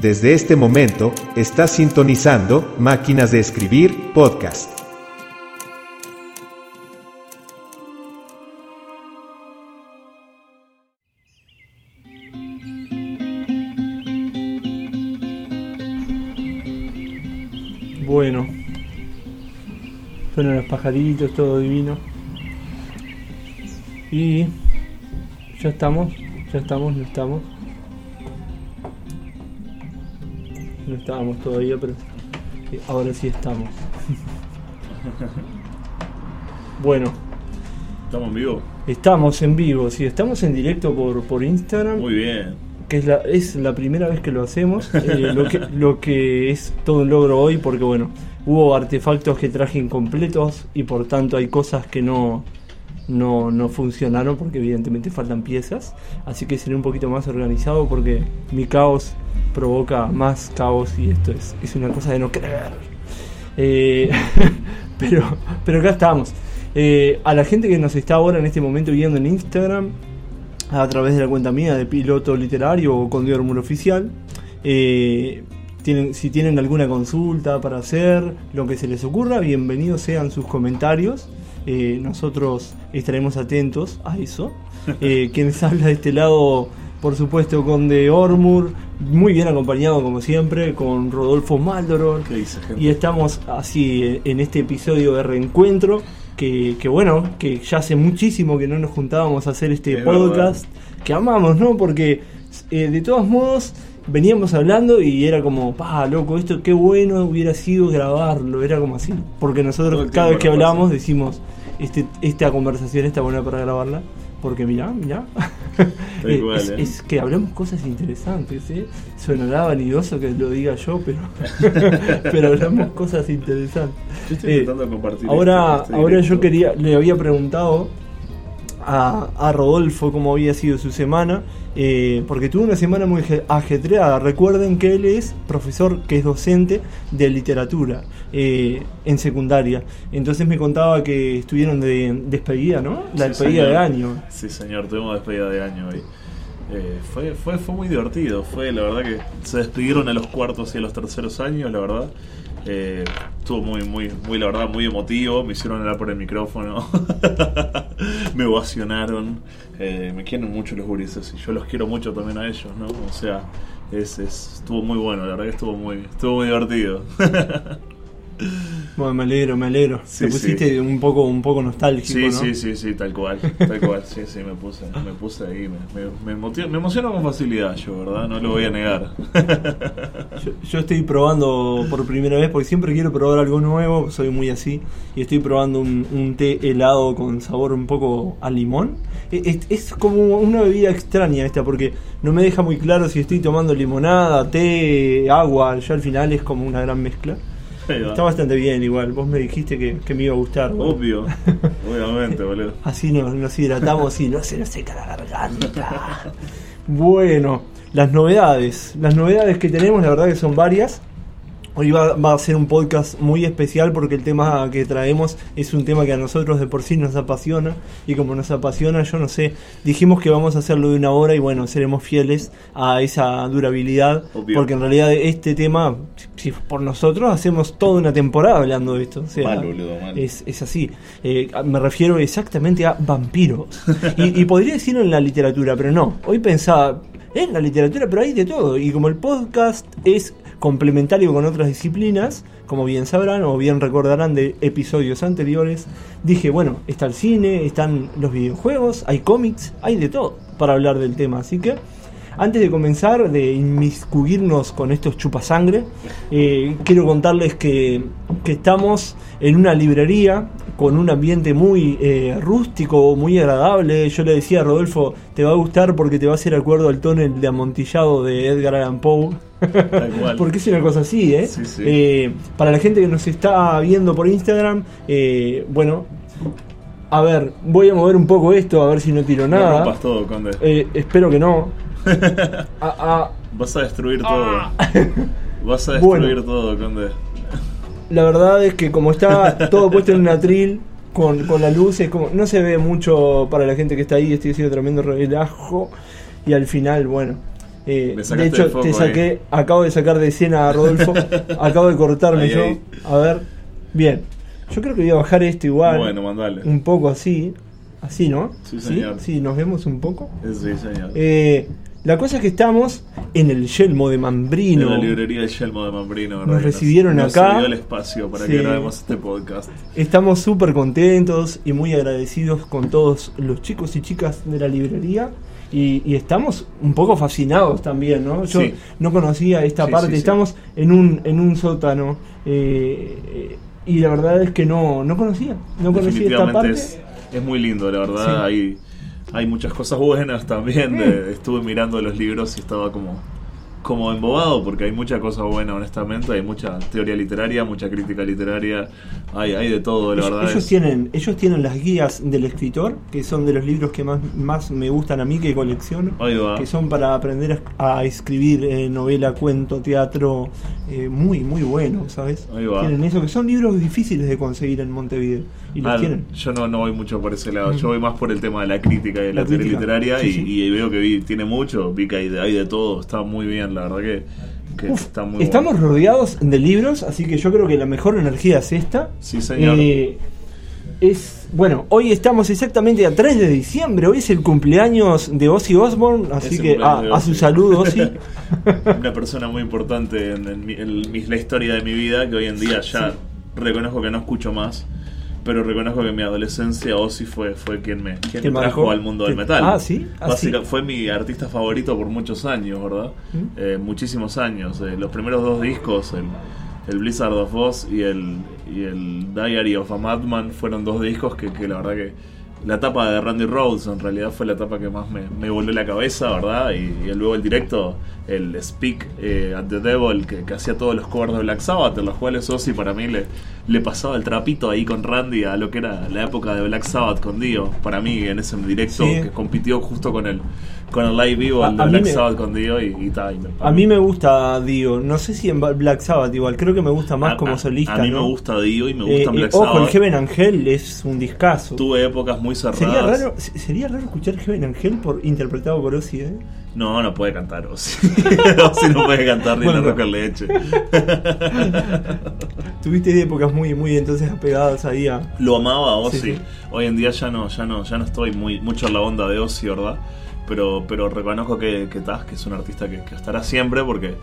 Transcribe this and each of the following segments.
Desde este momento, estás sintonizando Máquinas de Escribir Podcast. Bueno, suenan los pajaritos, todo divino. Y ya estamos, ya estamos, no estamos. Estábamos todavía, pero ahora sí estamos. bueno, ¿Estamos en vivo? estamos en vivo, sí, estamos en directo por, por Instagram. Muy bien. que es la, es la primera vez que lo hacemos, eh, lo, que, lo que es todo un logro hoy, porque bueno, hubo artefactos que traje incompletos y por tanto hay cosas que no, no, no funcionaron porque evidentemente faltan piezas, así que seré un poquito más organizado porque mi caos provoca más caos y esto es, es una cosa de no creer. Eh, pero, pero acá estamos. Eh, a la gente que nos está ahora en este momento viendo en Instagram, a través de la cuenta mía de piloto literario o con Diormur oficial. Eh, tienen, si tienen alguna consulta para hacer, lo que se les ocurra, bienvenidos sean sus comentarios. Nosotros estaremos atentos a eso. Eh, quienes habla de este lado, por supuesto, con de Ormur, muy bien acompañado como siempre, con Rodolfo Maldoror. ¿Qué dice, gente? Y estamos así eh, en este episodio de reencuentro. Que, que bueno, que ya hace muchísimo que no nos juntábamos a hacer este Es podcast. Que amamos, ¿no? Porque eh, de todos modos veníamos hablando y era como, pa, loco, esto qué bueno hubiera sido grabarlo. Era como así. Porque nosotros cada vez que hablamos decimos, este, esta conversación está buena para grabarla. Porque mirá, mirá. Es, ¿eh? es que hablamos cosas interesantes, ¿eh? Sonará vanidoso que lo diga yo, pero, pero hablamos cosas interesantes. Yo estoy Eh, intentando compartir Ahora, este- ahora yo quería, le había preguntado a, a Rodolfo cómo había sido su semana, eh, porque tuvo una semana muy aje- ajetreada. Recuerden que él es profesor, que es docente de literatura eh, en secundaria. Entonces me contaba que estuvieron de despedida, ¿no? La Sí, despedida señor. de año. Sí, señor, tuvimos despedida de año hoy. Eh, fue, fue, fue muy divertido, fue la verdad que se despidieron a los cuartos y a los terceros años, la verdad. Eh, estuvo muy, muy, muy, la verdad, muy emotivo. Me hicieron hablar por el micrófono. me ovacionaron. Eh, me quieren mucho los gurises y yo los quiero mucho también a ellos, ¿no? O sea, es, es, estuvo muy bueno, la verdad estuvo muy, estuvo muy divertido. Bueno, me alegro, me alegro. Sí, Te pusiste sí. un poco, un poco nostálgico, Sí, ¿no? sí, sí, sí, tal cual, tal cual, sí, sí, me puse, me puse ahí, me, me, me emotio- me emociono con facilidad yo, ¿verdad? No lo voy a negar. Yo, yo estoy probando por primera vez, porque siempre quiero probar algo nuevo, soy muy así, y estoy probando un, un té helado con sabor un poco a limón. E- Es, es como una bebida extraña esta, porque no me deja muy claro si estoy tomando limonada, té, agua, ya al final es como una gran mezcla. Está bastante bien igual, vos me dijiste que, que me iba a gustar. Obvio, obviamente, boludo. Así nos, nos hidratamos y no se nos seca la garganta. Bueno, las novedades. Las novedades que tenemos, la verdad que son varias. Hoy va, va a ser un podcast muy especial porque el tema que traemos es un tema que a nosotros de por sí nos apasiona. Y como nos apasiona, yo no sé, dijimos que vamos a hacerlo de una hora y bueno, seremos fieles a esa durabilidad. Obvio. Porque en realidad este tema, si por nosotros, hacemos toda una temporada hablando de esto. O sea, Mal, boludo, mal. es, es así. Eh, me refiero exactamente a vampiros. Y, y podría decirlo en la literatura, pero no. Hoy pensaba, en la literatura, pero hay de todo. Y como el podcast es complementario con otras disciplinas, como bien sabrán o bien recordarán de episodios anteriores, dije, bueno, está el cine, están los videojuegos, hay cómics, hay de todo para hablar del tema. Así que... Antes de comenzar, de inmiscuirnos con estos chupasangre, eh, quiero contarles que, que estamos en una librería con un ambiente muy eh, rústico, muy agradable. Yo le decía a Rodolfo, te va a gustar porque te va a hacer acuerdo al tonel de amontillado de Edgar Allan Poe. Porque es una cosa así, ¿eh? Sí, sí. Eh, para la gente que nos está viendo por Instagram, eh, bueno, a ver, voy a mover un poco esto, a ver si no tiro nada. todo, conde. Eh, espero que no. Ah, ah, Vas a destruir todo. Vas a Bueno. destruir todo, conde. La verdad es que como está todo puesto en un atril, con, con la luz, es como, no se ve mucho para la gente que está ahí, estoy haciendo tremendo relajo. Y al final, bueno, Eh, de hecho, foco te saqué, acabo de sacar de escena a Rodolfo, acabo de cortarme Ahí, yo. ahí. A ver, bien. Yo creo que voy a bajar esto igual. Bueno, mandale. Un poco así. Así, ¿no? Sí, señor. Sí, nos vemos un poco. Sí, señor. Eh, la cosa es que estamos en el Yelmo de Mambrino. En la librería de Yelmo de Mambrino. ¿verdad? Nos recibieron nos acá. dio el espacio para Sí. que grabemos este podcast. Estamos súper contentos y muy agradecidos con todos los chicos y chicas de la librería. Y, y estamos un poco fascinados también, ¿no? Yo Sí. no conocía esta Sí, parte. Estamos en un, en un sótano. eh, eh, y la verdad es que no, no conocía. No conocía esta parte. es, es muy lindo, la verdad. Sí. Hay, muchas cosas buenas también. De- estuve mirando los libros y estaba como, como embobado porque hay mucha cosa buena, honestamente. Hay mucha teoría literaria, mucha crítica literaria. Hay, hay de todo, la Ellos, verdad. ellos es- tienen, ellos tienen las guías del escritor, que son de los libros que más, más me gustan a mí que colecciono. Ahí va. que son para aprender a, a escribir eh, novela, cuento, teatro, eh, muy, muy buenos, ¿sabes? Ahí va. Tienen eso, que son libros difíciles de conseguir en Montevideo. Y los Ah, tienen. Yo no, no voy mucho por ese lado, Mm. yo voy más por el tema de la crítica y de la, La teoría literaria Sí, y, sí. y veo que vi- tiene mucho, vi que hay de, hay de todo, está muy bien, la verdad que, que Uf, está muy estamos bueno. rodeados de libros, así que yo creo que la mejor energía es esta. Sí, señor. Eh, es bueno, hoy estamos exactamente a 3 de diciembre, hoy es el cumpleaños de Ozzy Osbourne, así que a, cumpleaños de a su salud Ozzy. Una persona muy importante en, en la historia de mi vida que hoy en día ya reconozco que no escucho más. Pero reconozco que en mi adolescencia Ozzy fue, fue quien me, quien ¿Te me trajo marcó? al mundo del ¿Te- metal. ah, ¿sí? Ah, sí. Fue mi artista favorito por muchos años, ¿verdad? ¿Mm? Eh, muchísimos años. Eh, los primeros dos discos, el, el Blizzard of Oz y el, y el Diary of a Madman, fueron dos discos que, que la verdad que la etapa de Randy Rhodes en realidad fue la etapa que más me, me voló la cabeza, ¿verdad? Y, y luego el directo, el Speak eh, at the Devil, que, que hacía todos los covers de Black Sabbath, en los cuales Ozzy para mí le, le pasaba el trapito ahí con Randy a lo que era la época de Black Sabbath con Dio. Para mí, en ese directo, Sí. que compitió justo con el, con el live vivo, el de Black me- Sabbath con Dio y, y tal. A mí me gusta Dio, no sé si en Black Sabbath igual, creo que me gusta más a- como a- solista. A mí ¿no? me gusta Dio y me Eh, gusta eh, Black ojo, Sabbath. el Heaven Angel es un discazo. Tuve épocas muy cerradas. Sería raro, se- sería raro escuchar Heaven Angel por interpretado por Ozzy, ¿eh? No, no puede cantar Ozzy. Ozzy no puede cantar ni Bueno, la roca leche. Tuviste épocas muy, muy entonces apegadas ahí a. Lo amaba a Ozzy. Sí, sí. Hoy en día ya no, ya no, ya no estoy muy mucho en la onda de Ozzy, ¿verdad? Pero, pero reconozco que, que Taz, que es un artista que, que estará siempre porque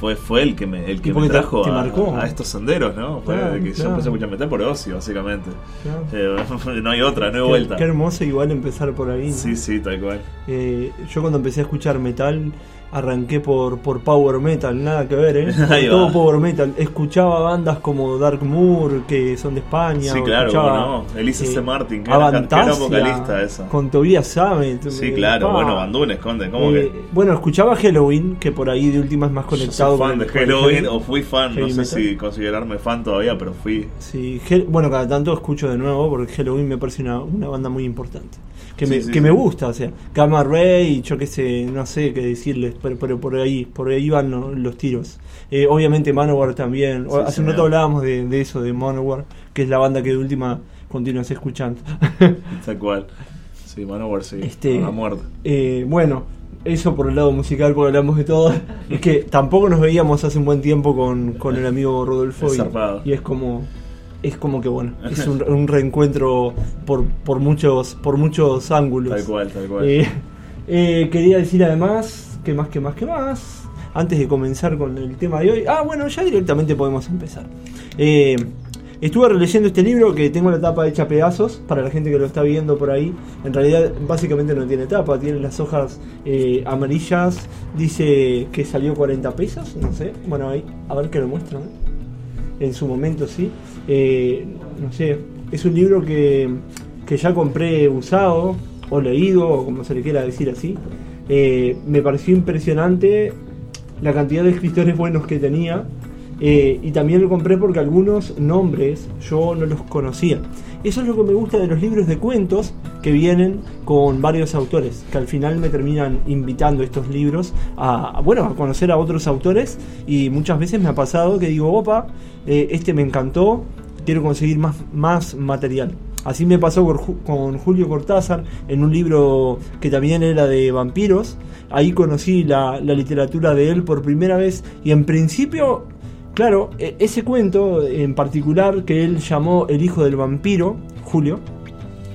fue, fue el que me, el que me te- trajo te a, marcó. a estos senderos, ¿no? Fue Claro, que yo claro. empecé a escuchar metal por Ozzy, básicamente. Claro. Eh, no hay otra, no hay Qué, vuelta. qué hermoso igual empezar por ahí. ¿no? Sí, sí, tal cual. Eh, yo cuando empecé a escuchar metal arranqué por, por power metal, nada que ver, ¿eh? Todo power metal. Escuchaba bandas como Dark Moor, que son de España. Sí, claro, escuchaba, cómo no. Elisa C. Martin, que era- Avantasia, era vocalista esa. Con Tobias Sammet. Sí, eh, claro, pa. bueno, Bandunes, Conde, ¿cómo Eh, que? Bueno, escuchaba Halloween, que por ahí de última es más Yo conectado soy fan con de Halloween, o fui fan, no sé metal. si considerarme fan todavía, pero fui. Sí, bueno, cada tanto escucho de nuevo porque Halloween me parece una, una banda muy importante. Que, me, Sí, que sí. me gusta, o sea, Gamma Ray, yo qué sé, no sé qué decirles, pero, pero por ahí, por ahí van lo- los tiros. Eh, obviamente Manowar también. Hace un rato hablábamos de, de eso, de Manowar, que es la banda que de última continúas escuchando. Tal cual. Sí, Manowar, sí. Este- A muerte. Eh, bueno, eso por el lado musical, porque hablamos de todo. Es que tampoco nos veíamos hace un buen tiempo con, con el amigo Rodolfo. Es y-. Y, es como. Es como que bueno, es un, un reencuentro por, por muchos por muchos ángulos. Tal cual, tal cual. Eh, eh, quería decir además, que más, que más, que más, antes de comenzar con el tema de hoy. Ah, bueno, ya directamente podemos empezar. Eh, estuve releyendo este libro que tengo la tapa hecha a pedazos para la gente que lo está viendo por ahí. En realidad, básicamente no tiene tapa, tiene las hojas amarillas. Dice que salió 40 pesos, no sé. Bueno, ahí, a ver que lo muestran. En su momento, sí. Eh, no sé, es un libro que, que ya compré usado o leído, o como se le quiera decir así. Eh, me pareció impresionante la cantidad de escritores buenos que tenía. eh, y también lo compré porque algunos nombres yo no los conocía. Eso es lo que me gusta de los libros de cuentos que vienen con varios autores, que al final me terminan invitando estos libros a, bueno, a conocer a otros autores y muchas veces me ha pasado que digo, opa, eh, este me encantó, quiero conseguir más, más material. Así me pasó con, Ju- con Julio Cortázar en un libro que también era de vampiros. ahí conocí la, la literatura de él por primera vez y en principio, claro, e- ese cuento en particular que él llamó El hijo del vampiro, Julio,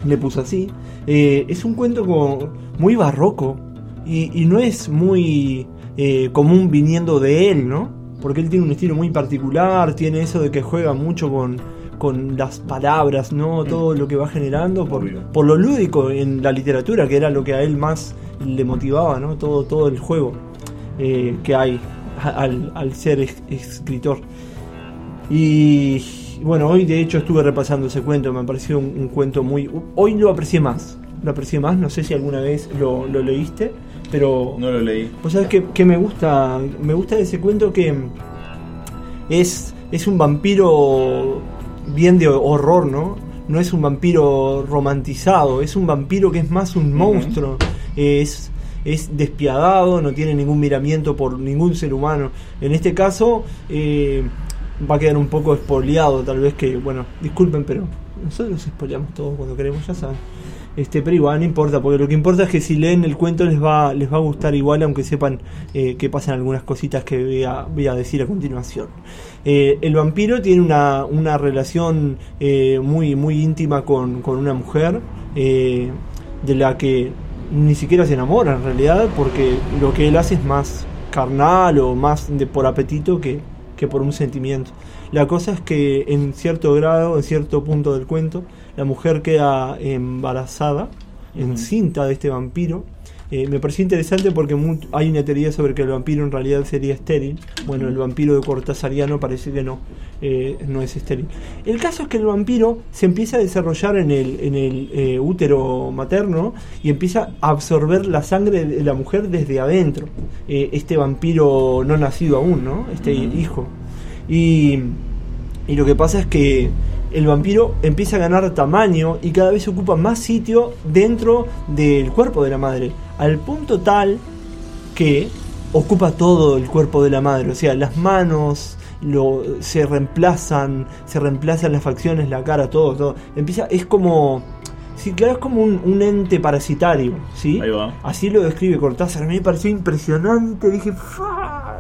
le puso así, eh, es un cuento como muy barroco y, y no es muy eh, común viniendo de él, ¿no? Porque él tiene un estilo muy particular, tiene eso de que juega mucho con, con las palabras, ¿no? Todo lo que va generando por, por lo lúdico en la literatura, que era lo que a él más le motivaba, ¿no? Todo, todo el juego eh, que hay al, al ser es- escritor. Y bueno, hoy de hecho estuve repasando ese cuento, me pareció un, un cuento muy... Hoy lo aprecié más, lo aprecié más, no sé si alguna vez lo, lo leíste, pero... No lo leí. Vos sabés que, que me gusta, me gusta de ese cuento que es, es un vampiro bien de horror, ¿no? No es un vampiro romantizado, es un vampiro que es más un monstruo, es, es despiadado, no tiene ningún miramiento por ningún ser humano. En este caso eh, va a quedar un poco espoleado, tal vez que, bueno, disculpen, pero nosotros espoleamos todo cuando queremos, ya saben. Este, pero igual no importa, porque lo que importa es que si leen el cuento les va, les va a gustar igual, aunque sepan eh, que pasan algunas cositas que voy a, voy a decir a continuación. Eh, el vampiro tiene una, una relación eh, muy, muy íntima con, con una mujer, eh, de la que ni siquiera se enamora en realidad, porque lo que él hace es más carnal o más de por apetito que, que por un sentimiento. La cosa es que en cierto grado, en cierto punto del cuento, la mujer queda embarazada, encinta de este vampiro. Eh, me pareció interesante porque hay una teoría sobre que el vampiro en realidad sería estéril. Bueno, el vampiro de Cortasariano parece que no, eh, no es estéril. El caso es que el vampiro se empieza a desarrollar en el, en el eh, útero materno y empieza a absorber la sangre de la mujer desde adentro. Eh, este vampiro no nacido aún, ¿no? Este hijo. Y, y lo que pasa es que el vampiro empieza a ganar tamaño y cada vez ocupa más sitio dentro del cuerpo de la madre. Al punto tal que ocupa todo el cuerpo de la madre. O sea, las manos lo, se reemplazan, se reemplazan las facciones, la cara, todo, todo. Empieza, es como. Sí, claro, es como un, un ente parasitario, ¿sí? Ahí va. Así lo describe Cortázar. A mí me pareció impresionante. Dije, "Fa",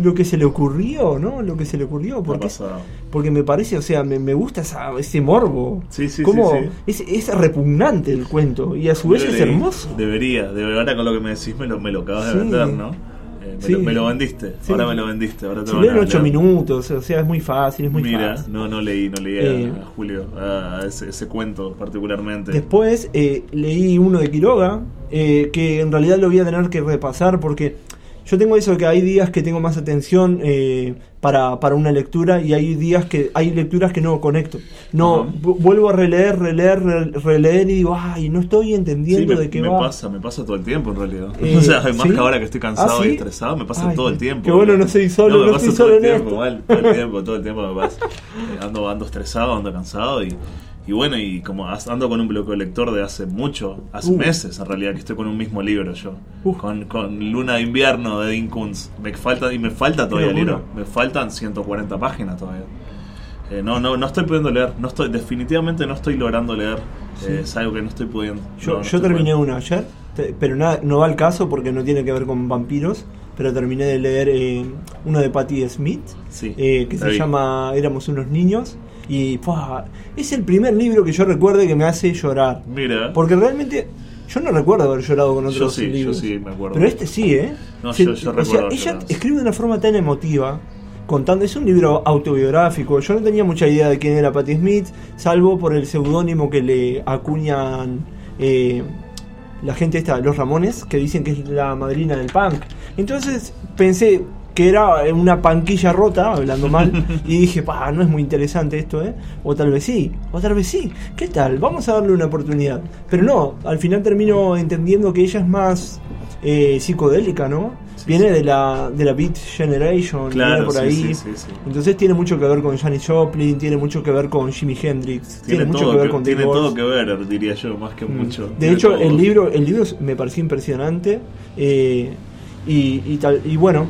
lo que se le ocurrió, ¿no? Lo que se le ocurrió. Porque, pasado. Porque me parece, o sea, me, me gusta esa- ese morbo. Sí, sí, Como sí, sí. Es, es repugnante el cuento y a su vez es hermoso. Debería, de ahora con lo que me decís me lo, me lo acabas Sí. de vender, ¿no? Eh, me, Sí. lo, me lo vendiste, ahora me lo vendiste. Ahora lee en ganas de 8 leer. minutos, o sea, es muy fácil, es muy Mira, fácil. no, no leí, no leí a- Eh, a, Julio, a ese, ese cuento particularmente. Después eh, leí uno de Quiroga, eh, que en realidad lo voy a tener que repasar porque yo tengo eso que hay días que tengo más atención eh, para, para una lectura y hay días que hay lecturas que no conecto. No, Ajá. vu- vuelvo a releer, releer, re- releer y digo, ay, no estoy Sí, entendiendo me, de qué me va. pasa, me pasa todo el tiempo en realidad. Eh, o sea, más ¿sí? que ahora que estoy cansado ¿Ah, y sí? estresado, me pasa Ay, todo el tiempo. qué bueno, no soy solo, me no pasa todo solo el en tiempo, esto. mal, todo el tiempo, todo el tiempo me pasa. Eh, ando, ando estresado, ando cansado y, y bueno, y como ando con un bloqueo lector de hace mucho, hace Uh. meses en realidad, que estoy con un mismo libro yo. Uf. Con, con Luna de Invierno de Dean Koontz. Me falta, y me falta todavía el libro. Me faltan 140 páginas todavía. Eh, no, no, no estoy pudiendo leer. No estoy, definitivamente no estoy logrando leer. Eh, es algo que no estoy pudiendo. Yo, No, no yo terminé pudiendo. uno ayer, te- pero nada, no va al caso porque no tiene que ver con vampiros, pero terminé de leer eh, uno de Patti Smith, Sí, eh, que se vi. llama Éramos unos niños, y ¡pua! es el primer libro que yo recuerde que me hace llorar. Mira. Porque realmente yo no recuerdo haber llorado con otros Yo sí, yo libros. sí, me acuerdo. Pero este sí, ¿eh? No, Se- yo- yo o recuerdo sea, ella escribe de una forma tan emotiva, contando. Es un libro autobiográfico. Yo no tenía mucha idea de quién era Patti Smith, salvo por el seudónimo que le acuñan eh, la gente esta, los Ramones, que dicen que es la madrina del punk. Entonces pensé que era una panquilla rota, hablando mal, y dije, pa, no es muy interesante esto, ¿eh? O tal vez sí, o tal vez sí. ¿Qué tal? Vamos a darle una oportunidad. Pero no, al final termino entendiendo que ella es más eh, psicodélica, ¿no? Sí, viene sí. de la de la Beat Generation, viene Claro, por sí, ahí. sí, sí, sí. Entonces tiene mucho que ver con Janis Joplin, tiene mucho que ver con Jimi Hendrix, tiene, Tiene, mucho todo, que ver que, con tiene todo que ver, diría yo, más que mucho. De hecho, todo. el libro, el libro me pareció impresionante. eh, y, y tal, y bueno,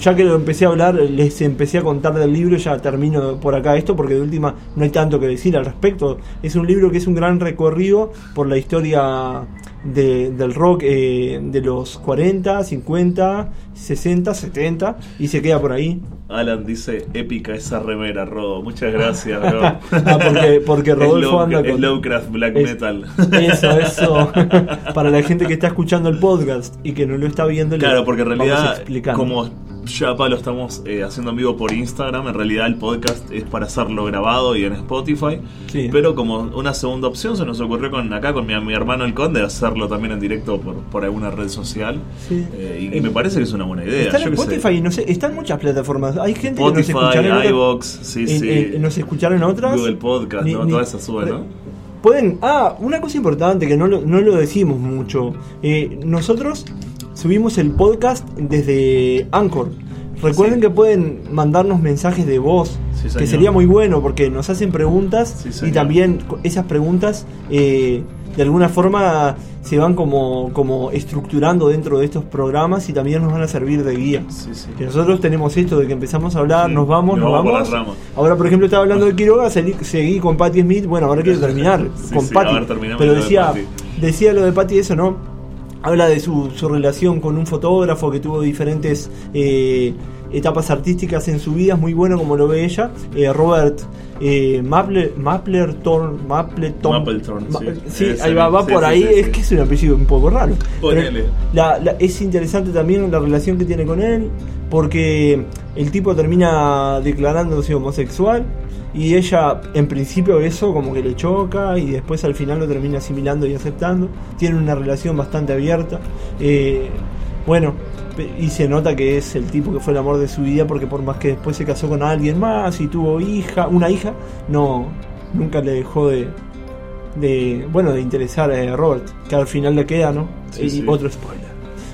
ya que lo empecé a hablar, les empecé a contar del libro, ya termino por acá esto, porque de última no hay tanto que decir al respecto. Es un libro que es un gran recorrido por la historia de- del rock eh, de los 40, 50, 60, 70 y se queda por ahí. Alan dice, épica esa remera, Rodo. Muchas gracias, bro. Ah, porque- porque Rodolfo low- anda con- Es Lowcraft Black Es- Metal. Eso, eso. Para la gente que está escuchando el podcast y que no lo está viendo, Claro, porque en realidad, como ya pa, lo estamos eh, haciendo en vivo por Instagram, en realidad el podcast es para hacerlo grabado y en Spotify. Sí. Pero como una segunda opción se nos ocurrió con acá con mi, mi hermano el Conde hacerlo también en directo por, por alguna red social. Sí. Eh, y Eh, me parece que es una buena idea. Está en. Spotify, no sé, está en muchas plataformas. Hay gente que nos Spotify, escucharon en iVoox, sí, en- sí. en- nos escucharon otras. Google Podcast, Ni- ¿no? ni- Todas esas suben, ¿no? Pueden. Ah, una cosa importante que no lo, no lo decimos mucho. Eh, nosotros subimos el podcast desde Anchor. Recuerden Sí. que pueden mandarnos mensajes de voz, Sí, que sería muy bueno porque nos hacen preguntas Sí, y también esas preguntas eh, de alguna forma se van como, como estructurando dentro de estos programas y también nos van a servir de guía. Que nosotros tenemos esto de que empezamos a hablar, nos vamos, nos vamos. Ahora, por ejemplo, estaba hablando de Quiroga, seguí, seguí con Patti Smith. Bueno, ahora quiero terminar con Patti. Pero decía, decía lo de Patti eso, ¿no? Habla de su, su relación con un fotógrafo que tuvo diferentes eh, etapas artísticas en su vida, es muy bueno como lo ve ella. Eh, Robert eh, Mapler, Mapleton, Mapleton, Mapleton, Ma- sí. sí, Ese ahí va, va sí, por sí, ahí, es que es un apellido un poco raro. Pero la- la- es interesante también la relación que tiene con él, porque el tipo termina declarándose homosexual y ella en principio eso como que le choca y después al final lo termina asimilando y aceptando. Tienen una relación bastante abierta. Eh, bueno, y se nota que es el tipo que fue el amor de su vida porque por más que después se casó con alguien más y tuvo hija, una hija, no, nunca le dejó de, de bueno, de interesar a Robert, que al final le queda, ¿no? Sí, y sí. otro spoiler.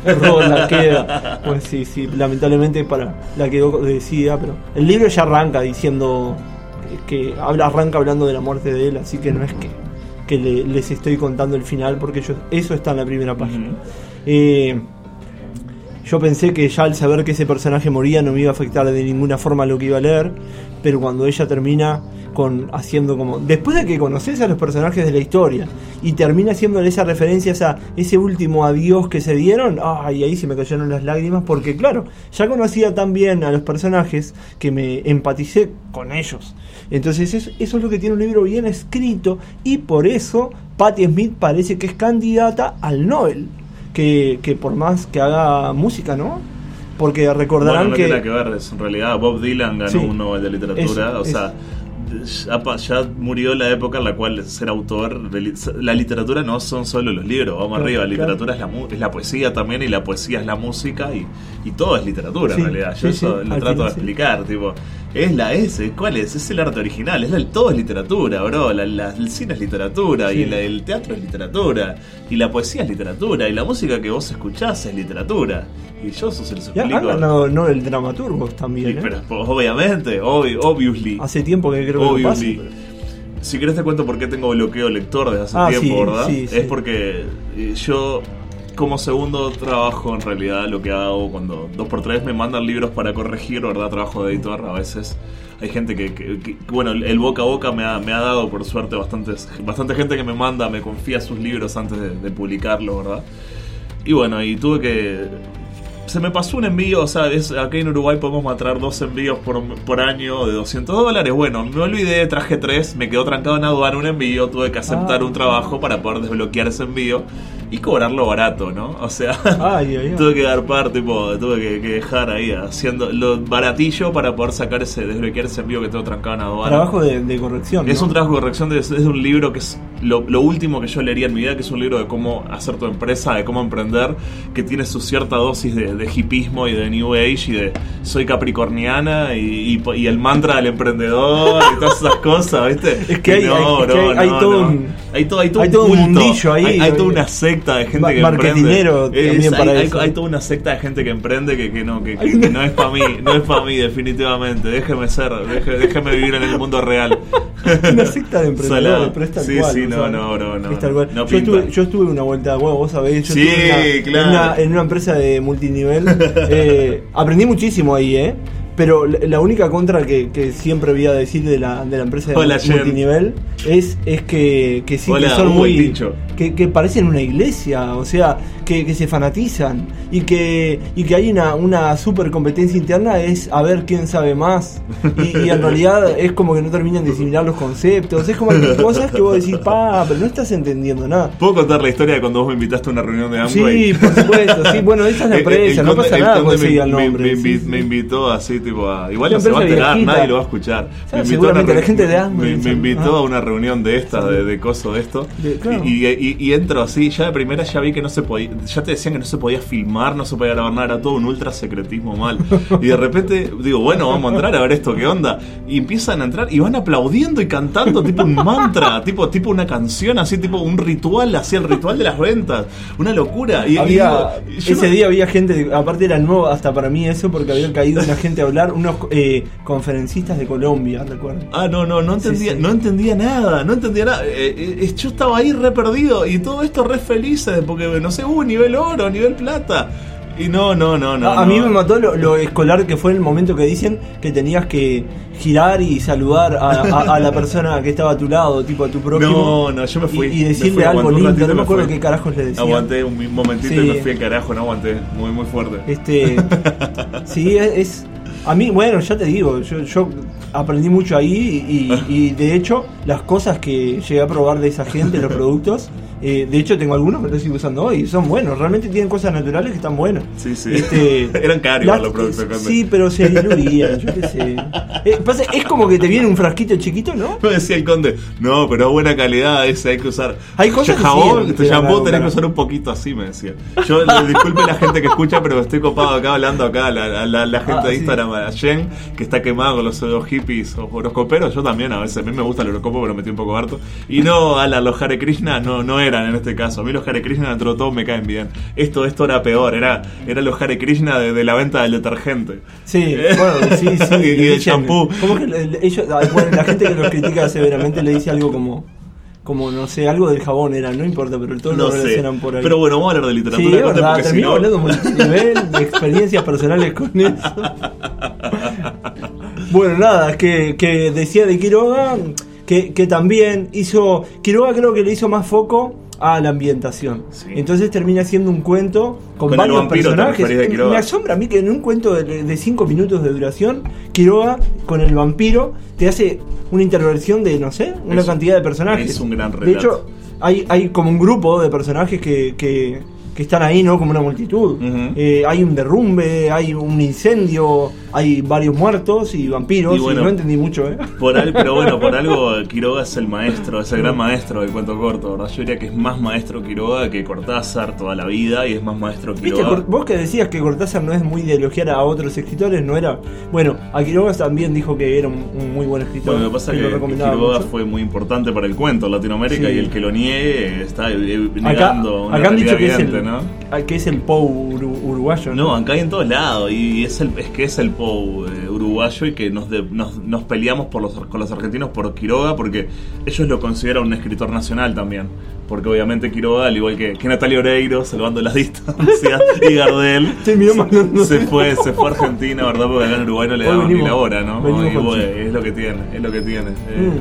Robert la queda. Pues sí, sí, lamentablemente para la quedó decida, pero el libro ya arranca diciendo que habla, arranca hablando de la muerte de él, así que no es que, que le- les estoy contando el final porque yo, eso está en la primera página. Eh, yo pensé que ya al saber que ese personaje moría no me iba a afectar de ninguna forma lo que iba a leer, pero cuando ella termina con haciendo como después de que conoces a los personajes de la historia y termina haciéndole esas referencias a ese último adiós que se dieron, ay, ahí se me cayeron las lágrimas porque claro, ya conocía tan bien a los personajes que me empaticé con ellos. Entonces eso, eso es lo que tiene un libro bien escrito y por eso Patti Smith parece que es candidata al Nobel que, que por más que haga música, ¿no? Porque recordarán Bueno, no que... tiene que ver, en realidad Bob Dylan ganó Sí. un Nobel de literatura, Es- o es- sea, ya, murió la época en la cual ser autor, de la literatura no son solo los libros, vamos Claro, arriba, la claro. literatura es la, mu- es la poesía también y la poesía es la música y, y todo es literatura Sí, en realidad, yo sí, eso lo trato de explicar, tipo, es la S, ¿cuál es? Es el arte original, es la- todo es literatura, bro, la- la- el cine es literatura Sí. y la- el teatro es literatura y la poesía es literatura y la música que vos escuchás es literatura. Y yo se los Ya explico. han ganado Nobel dramaturgos también, Sí, ¿eh? pero pues, obviamente, obvi- obviously. Hace tiempo que creo que no pero- Si querés te cuento por qué tengo bloqueo lector desde hace Ah, tiempo, sí, ¿verdad? Es porque eh, yo como segundo trabajo en realidad lo que hago cuando dos por tres me mandan libros para corregir, ¿verdad? Trabajo de editor a veces. Hay gente que, bueno, el boca a boca me ha, me ha dado por suerte bastantes, bastante gente que me manda, me confía sus libros antes de, de publicarlo, ¿verdad? Y bueno, y tuve que... Se me pasó un envío, o sea, es, acá en Uruguay podemos matar dos envíos por, por año de 200 dólares. Bueno, me olvidé, traje tres, me quedó trancado en aduana un envío, tuve que aceptar Ah. un trabajo para poder desbloquear ese envío y cobrarlo barato, ¿no? O sea, Ay, ay, ay. tuve que dar par, tipo, tuve que, que dejar ahí haciendo lo baratillo para poder sacar ese, desbloquear ese envío que tengo trancado en aduana. Trabajo de, de corrección. Es ¿no? un trabajo de corrección de, es de un libro que es lo, lo último que yo leería en mi vida, que es un libro de cómo hacer tu empresa, de cómo emprender, que tiene su cierta dosis de, de hipismo y de New Age y de soy capricorniana y, y- y el mantra del emprendedor y todas esas cosas, ¿viste? Es que hay- no, hay- es que no, hay- hay no, todo un- hay todo, hay todo un todo un culto, mundillo ahí, hay, toda una secta de gente que emprende. hay, para hay- eso. hay toda una secta de gente que emprende que, que no, que, no es para mí, no es para mí definitivamente. Déjeme ser, deje- déjeme vivir en el mundo real. Una secta de emprendedores, pero es tal Sí, cual. sí, no, no, no, no, Es tal cual. no yo, estuve, yo estuve una vuelta de huevo, vos sabés. Yo Sí, estuve en una, claro. en una, en una empresa de multinivel. eh, aprendí muchísimo ahí, ¿eh? Pero la la única contra que, que siempre voy a decir de la, de la empresa de Hola, Jen. multinivel es, es que, que sí Hola, que son muy. Que, que parecen una iglesia, o sea, que, que se fanatizan y que, y que hay una, una super competencia interna, es a ver quién sabe más. Y, y en realidad es como que no terminan de asimilar los conceptos. Es como que cosas que vos decís, pa, pero no estás entendiendo nada. ¿Puedo contar la historia de cuando vos me invitaste a una reunión de Amway? Sí, por supuesto, sí, bueno, esa es la El- el empresa, no pasa nada ese me- me- nombre. Me, sí, sí. me invitó así, tipo, a. Igual no se va a enterar, viejita. nadie lo va a escuchar. Me invitó a una la gente de me- Me, invitó ah. a una reunión de esta, de, de coso de esto. De- claro. y, y- y- y entro así, ya de primera ya vi que no se podía. Ya te decían que no se podía filmar, no se podía grabar nada, era todo un ultra secretismo mal. Y de repente digo, bueno, vamos a entrar a ver esto, qué onda. Y empiezan a entrar y van aplaudiendo y cantando, tipo un mantra, tipo, tipo una canción, así, tipo un ritual, así el ritual de las ventas. Una locura. Y, y Había, digo, yo ese no- día había gente, aparte era nuevo hasta para mí eso, porque había caído una gente a hablar, unos eh, conferencistas de Colombia, recuerdo. Ah, no, no, no entendía, sí. no entendía nada, no entendía nada. Eh, eh, yo estaba ahí re perdido y todo esto re felices porque, no sé, hubo nivel oro, nivel plata. Y no, no, no, no. a, mí me mató lo, lo escolar que fue el momento que dicen que tenías que girar y saludar a, a- a la persona que estaba a tu lado, tipo a tu prójimo. No, no, yo me fui. Y, decirle fui, algo lindo, no me acuerdo qué carajos le decían. Aguanté un momentito y me fui al carajo, no aguanté. Muy, muy fuerte. Este, sí, es, es- a mí, bueno, ya te digo, yo, yo aprendí mucho ahí y, y de hecho las cosas que llegué a probar de esa gente, los productos, eh, de hecho tengo algunos que los sigo usando hoy y son buenos, realmente tienen cosas naturales que están buenas. Sí, sí. Este, Eran caros las- los productos. Conde. Sí, pero se diluían, yo qué sé. Eh, pasa- es como que te viene un frasquito chiquito, ¿no? Me decía el conde, no, pero es buena calidad ese, hay que usar. Hay cosas que jabón, sí, tu te shampoo tenés que usar un poquito así, me decía. Yo disculpe la gente que escucha, pero estoy copado acá hablando acá a la, a la- la gente Ah, de sí. Instagram, a Jen, que está quemado con los pseudo hippies o horoscoperos. Yo también, a veces, a mí me gusta el horóscopo, pero me metí un poco harto. Y no, a la, los Hare Krishna no, no eran en este caso. A mí los Hare Krishna dentro de todo me caen bien. Esto, esto era peor, era, era los Hare Krishna de, de la venta del detergente. Sí, bueno, sí, sí. Y- y le el dicen- shampoo. ¿Cómo que ellos, bueno, la gente que los critica severamente le dice algo como, como no sé, algo del jabón era, no importa, pero todos No lo relacionan por ahí. Pero bueno, vamos a hablar de sí, literatura. Conde, verdad, porque si terminamos no- hablando de experiencias personales con eso. Bueno, nada, que, que decía de Quiroga que, que también hizo, Quiroga creo que le hizo más foco a la ambientación. Sí. Entonces termina siendo un cuento con, varios vampiro, ¿te personajes. de? Me asombra a mí que en un cuento de 5 minutos de duración, Quiroga con el vampiro te hace una intervención de, no sé, una Es- cantidad de personajes. es un gran De relato. hecho, hay, hay como un grupo de personajes que, que, que están ahí, ¿no? Como una multitud. Eh, hay un derrumbe, hay un incendio, hay varios muertos y vampiros. Y bueno, y no entendí mucho, ¿eh? Por al- pero bueno, por algo Quiroga es el maestro, es el gran maestro del cuento corto, ¿verdad? Yo diría que es más maestro Quiroga que Cortázar toda la vida y es más maestro. Quiroga. Vos que decías que Cortázar no es muy de elogiar a otros escritores, ¿no era? Bueno, a Quiroga también dijo que era un, un muy buen escritor. Bueno, lo que pasa es que, Quiroga mucho. fue muy importante para el cuento en Latinoamérica Sí. y el que lo niegue está eh, Acá, negando una acá han dicho que es, el, ¿no? que es el Pou uru- uruguayo. No, acá hay en todos lados y es, el, es que es el Eh, uruguayo y que nos, de- nos, nos peleamos por los, con los argentinos por Quiroga porque ellos lo consideran un escritor nacional también. Porque obviamente Quiroga, al igual que, que Natalia Oreiro, salvando las distancias, y Gardel, se fue, se fue a Argentina, ¿verdad? Porque acá en Uruguay no le daban ni la hora, ¿no? Y bueno, es lo que tiene, es lo que tiene. eh,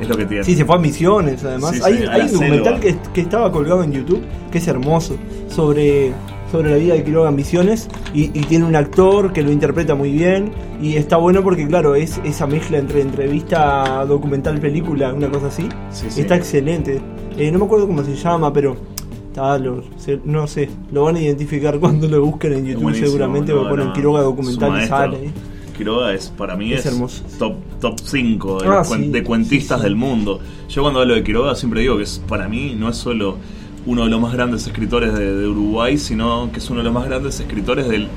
Es lo que tiene. Sí, se fue a Misiones, además. Sí, hay hay un documental que, que estaba colgado en YouTube, que es hermoso, sobre, sobre la vida de Quiroga en Misiones, y, y tiene un actor que lo interpreta muy bien, y está bueno porque, claro, es esa mezcla entre entrevista, documental, película, una cosa así. Sí, sí. Está excelente. Eh, no me acuerdo cómo se llama, pero... está, lo- se- no sé, lo van a identificar cuando lo busquen en YouTube Buenísimo, seguramente, no, o ponen no, Quiroga documental y sale. ¿eh? Quiroga es, para mí, Es es, top top 5 de, Ah, cuen- sí, de cuentistas del mundo. Yo cuando hablo de Quiroga siempre digo que es, para mí no es solo uno de los más grandes escritores de, de Uruguay, sino que es uno de los más grandes escritores del-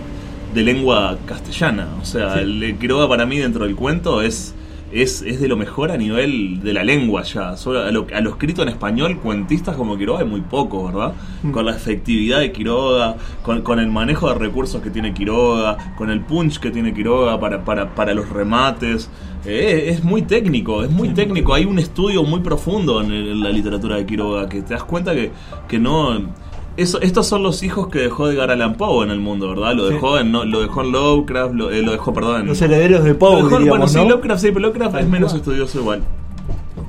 de lengua castellana. O sea, Sí. el Quiroga para mí dentro del cuento es... Es, es de lo mejor a nivel de la lengua ya. Solo a, lo, a lo escrito en español, cuentistas como Quiroga hay muy poco, ¿verdad? Mm. Con la efectividad de Quiroga, con, con el manejo de recursos que tiene Quiroga, con el punch que tiene Quiroga para, para, para los remates. Eh, es muy técnico, es muy técnico. Hay un estudio muy profundo en, el- en la literatura de Quiroga que te das cuenta que, que no eso, estos son los hijos que dejó Edgar Allan Poe en el mundo, ¿verdad? Lo Sí. dejó en, no, lo dejó en Lovecraft, lo, eh, lo dejó, perdón, Los herederos de Poe, bueno, sí, ¿no? Lovecraft sí, pero Lovecraft es menos estudioso igual.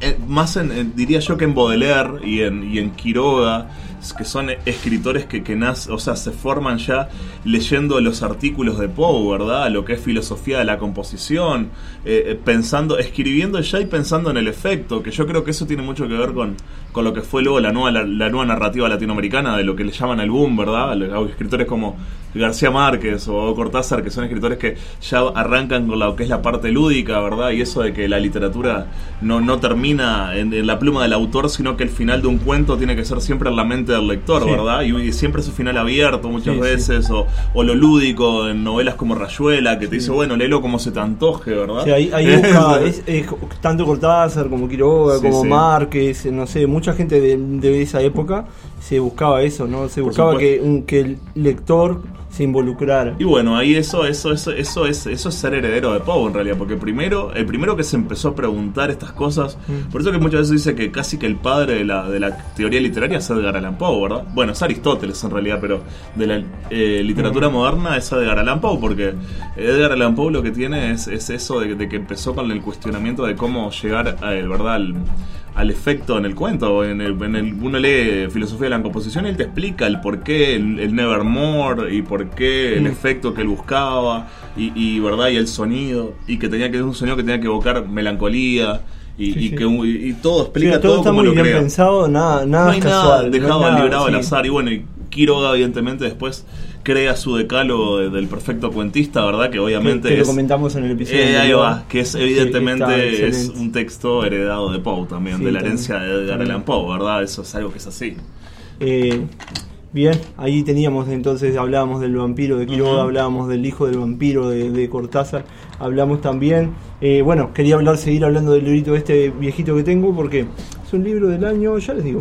Eh, más en, en- diría yo que en Baudelaire y en, y en Quiroga, que son escritores que, que nace- o sea, se forman ya leyendo los artículos de Poe, ¿verdad? Lo que es filosofía de la composición, eh, eh, pensando, escribiendo ya y pensando en el efecto, que yo creo que eso tiene mucho que ver con, con lo que fue luego la nueva, la, la nueva narrativa latinoamericana, de lo que le llaman el boom, ¿verdad? Los escritores como García Márquez o Cortázar, que son escritores que ya arrancan con lo que es la parte lúdica, ¿verdad? Y eso de que la literatura no, no termina en, en la pluma del autor, sino que el final de un cuento tiene que ser siempre en la mente del lector, Sí. ¿verdad? Y, y siempre su final abierto muchas Sí, sí. veces, O, o lo lúdico en novelas como Rayuela, que te dice, bueno, léelo como se te antoje, ¿verdad? Sí, ahí, ahí busca, es- es tanto Cortázar como Quiroga, como. Márquez, no sé, mucha gente de, de esa época se buscaba eso, ¿no? Se buscaba que, que el lector se. Y bueno, ahí eso, eso, eso, eso es, eso es ser heredero de Poe en realidad, porque primero, el primero que se empezó a preguntar estas cosas, Mm. por eso que muchas veces dice que casi que el padre de la, de la teoría literaria es Edgar Allan Poe, ¿verdad? Bueno, es Aristóteles en realidad, pero de la eh, literatura Mm. moderna es Edgar Allan Poe, porque Edgar Allan Poe lo que tiene es, es eso de, de que empezó con el cuestionamiento de cómo llegar a, el, ¿verdad? Al, al efecto en el cuento. En el, en el- uno lee filosofía de la composición y él te explica el por qué el, el Nevermore y por qué el Mm. efecto que él buscaba y, y, verdad y el sonido y que tenía que un sonido que tenía que evocar melancolía y, Sí, y sí. que y todo Sí, explica todo, todo, está como muy lo bien crea. pensado, nada, nada no hay es nada casual. no hay dejado nada, librado al sí. azar y bueno y Quiroga evidentemente después crea su decálogo de- del perfecto cuentista verdad que obviamente que, que es lo comentamos en el episodio. eh, ahí va, que es evidentemente es un texto heredado de Poe también, Sí, de la también. herencia de Edgar. Allan Poe, ¿verdad? Eso es algo que es así. Eh, bien, ahí teníamos entonces, hablábamos del vampiro de Quiroga, hablábamos del hijo del vampiro de, de Cortázar, hablamos también, eh, bueno, quería hablar, seguir hablando del librito este viejito que tengo porque es un libro del año, ya les digo,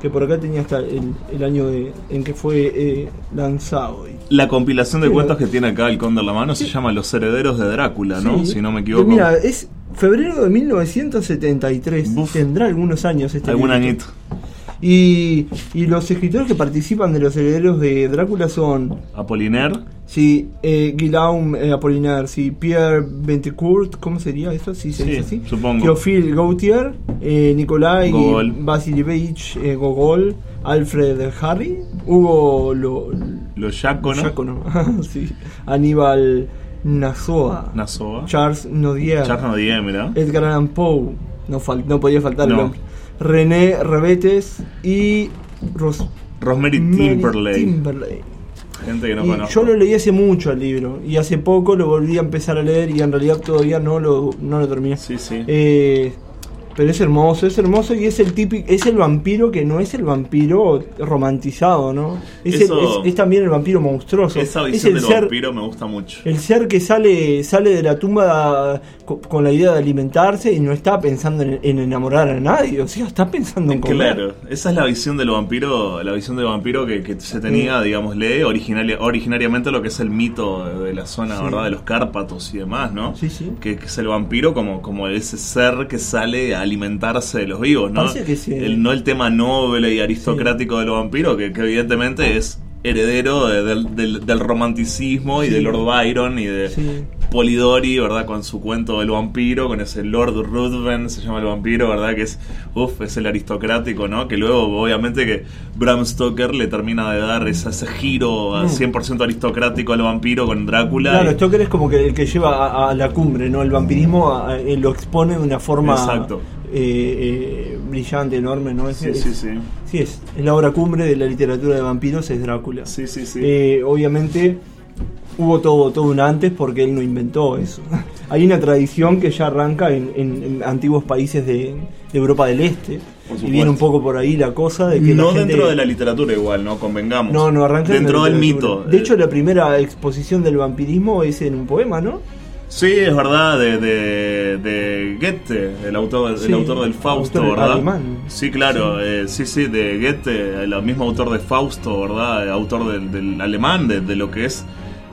que por acá tenía hasta el, el año de, en que fue eh, lanzado. Y- La compilación de cuentos que tiene acá el Conde en la mano se llama Los Herederos de Drácula, ¿no? Sí. Si no me equivoco. Mira, es febrero de 1973, Buf. tendrá algunos años este Algún añito. Y, y los escritores que participan de los herederos de Drácula son Apollinaire, Sí, eh, Guillaume eh, Apollinaire, sí, Pierre Bentecourt, ¿cómo sería eso? Sí, se Sí, dice así. supongo. Théophile Gautier, eh, Nikolai Gogol. Vasilievich eh, Gogol, Alfred Harry, Hugo Lo, Los Yacono, sí, Aníbal Nazoa, Nasoa, Charles Nodier, Charles Nodier, mira. Edgar Allan Poe, no, no podía faltar el No. nombre, René Rebetes y Ros Rosemary Mary Timberlake. Timberlake. Gente que no Y conozco. yo lo leí hace mucho el libro y hace poco lo volví a empezar a leer y en realidad todavía no lo, no lo terminé. Sí, sí. Eh, pero es hermoso, es hermoso y es el típico, es el vampiro que no es el vampiro romantizado, ¿no? Es, el- es- es también el vampiro monstruoso. Esa es visión el del ser, vampiro me gusta mucho. el ser que sale, sale de la tumba co- con la idea de alimentarse y no está pensando en, en enamorar a nadie, o sea, está pensando en comer. Claro, esa es la visión del vampiro, la visión del vampiro que, que se tenía, digámosle, originaria, originariamente lo que es el mito de, de la zona, Sí. ¿verdad? De los Cárpatos y demás, ¿no? Sí, sí. Que, que es el vampiro como, como ese ser que sale a alimentarse de los vivos, ¿no? Parece que sí. El, no el tema noble y aristocrático de los vampiros, que, que evidentemente es heredero de- del, del- del romanticismo y Sí. de Lord Byron y de. Polidori, ¿verdad? Con su cuento del vampiro, con ese Lord Ruthven, se llama el vampiro, ¿verdad? Que es, uff, es el aristocrático, ¿no? Que luego, obviamente, que Bram Stoker le termina de dar ese, ese giro a Mm. 100% aristocrático al vampiro con Drácula. Claro, y- Stoker es como que el que lleva a, a la cumbre, ¿no? El vampirismo a- a- lo expone de una forma Exacto. eh, eh, brillante, enorme, ¿no? Es, Sí, es- sí, sí. sí, es, es la obra cumbre de la literatura de vampiros, es Drácula. Sí, sí, sí. Eh, obviamente hubo todo, todo un antes porque él no inventó eso. Hay una tradición que ya arranca en, en- en antiguos países de, de Europa del Este. Y viene un poco por ahí la cosa de que no la gente- dentro de la literatura igual, ¿no? Convengamos. No, no arranca Dentro del mito. De hecho, la primera exposición del vampirismo es en un poema, ¿no? Sí, es verdad, de, de, de Goethe, el autor, Sí, el autor del Fausto, autor ¿verdad? alemán. Sí, claro, eh, sí, sí, de Goethe, el mismo autor de Fausto, ¿verdad? Autor del, del alemán, de, de lo que es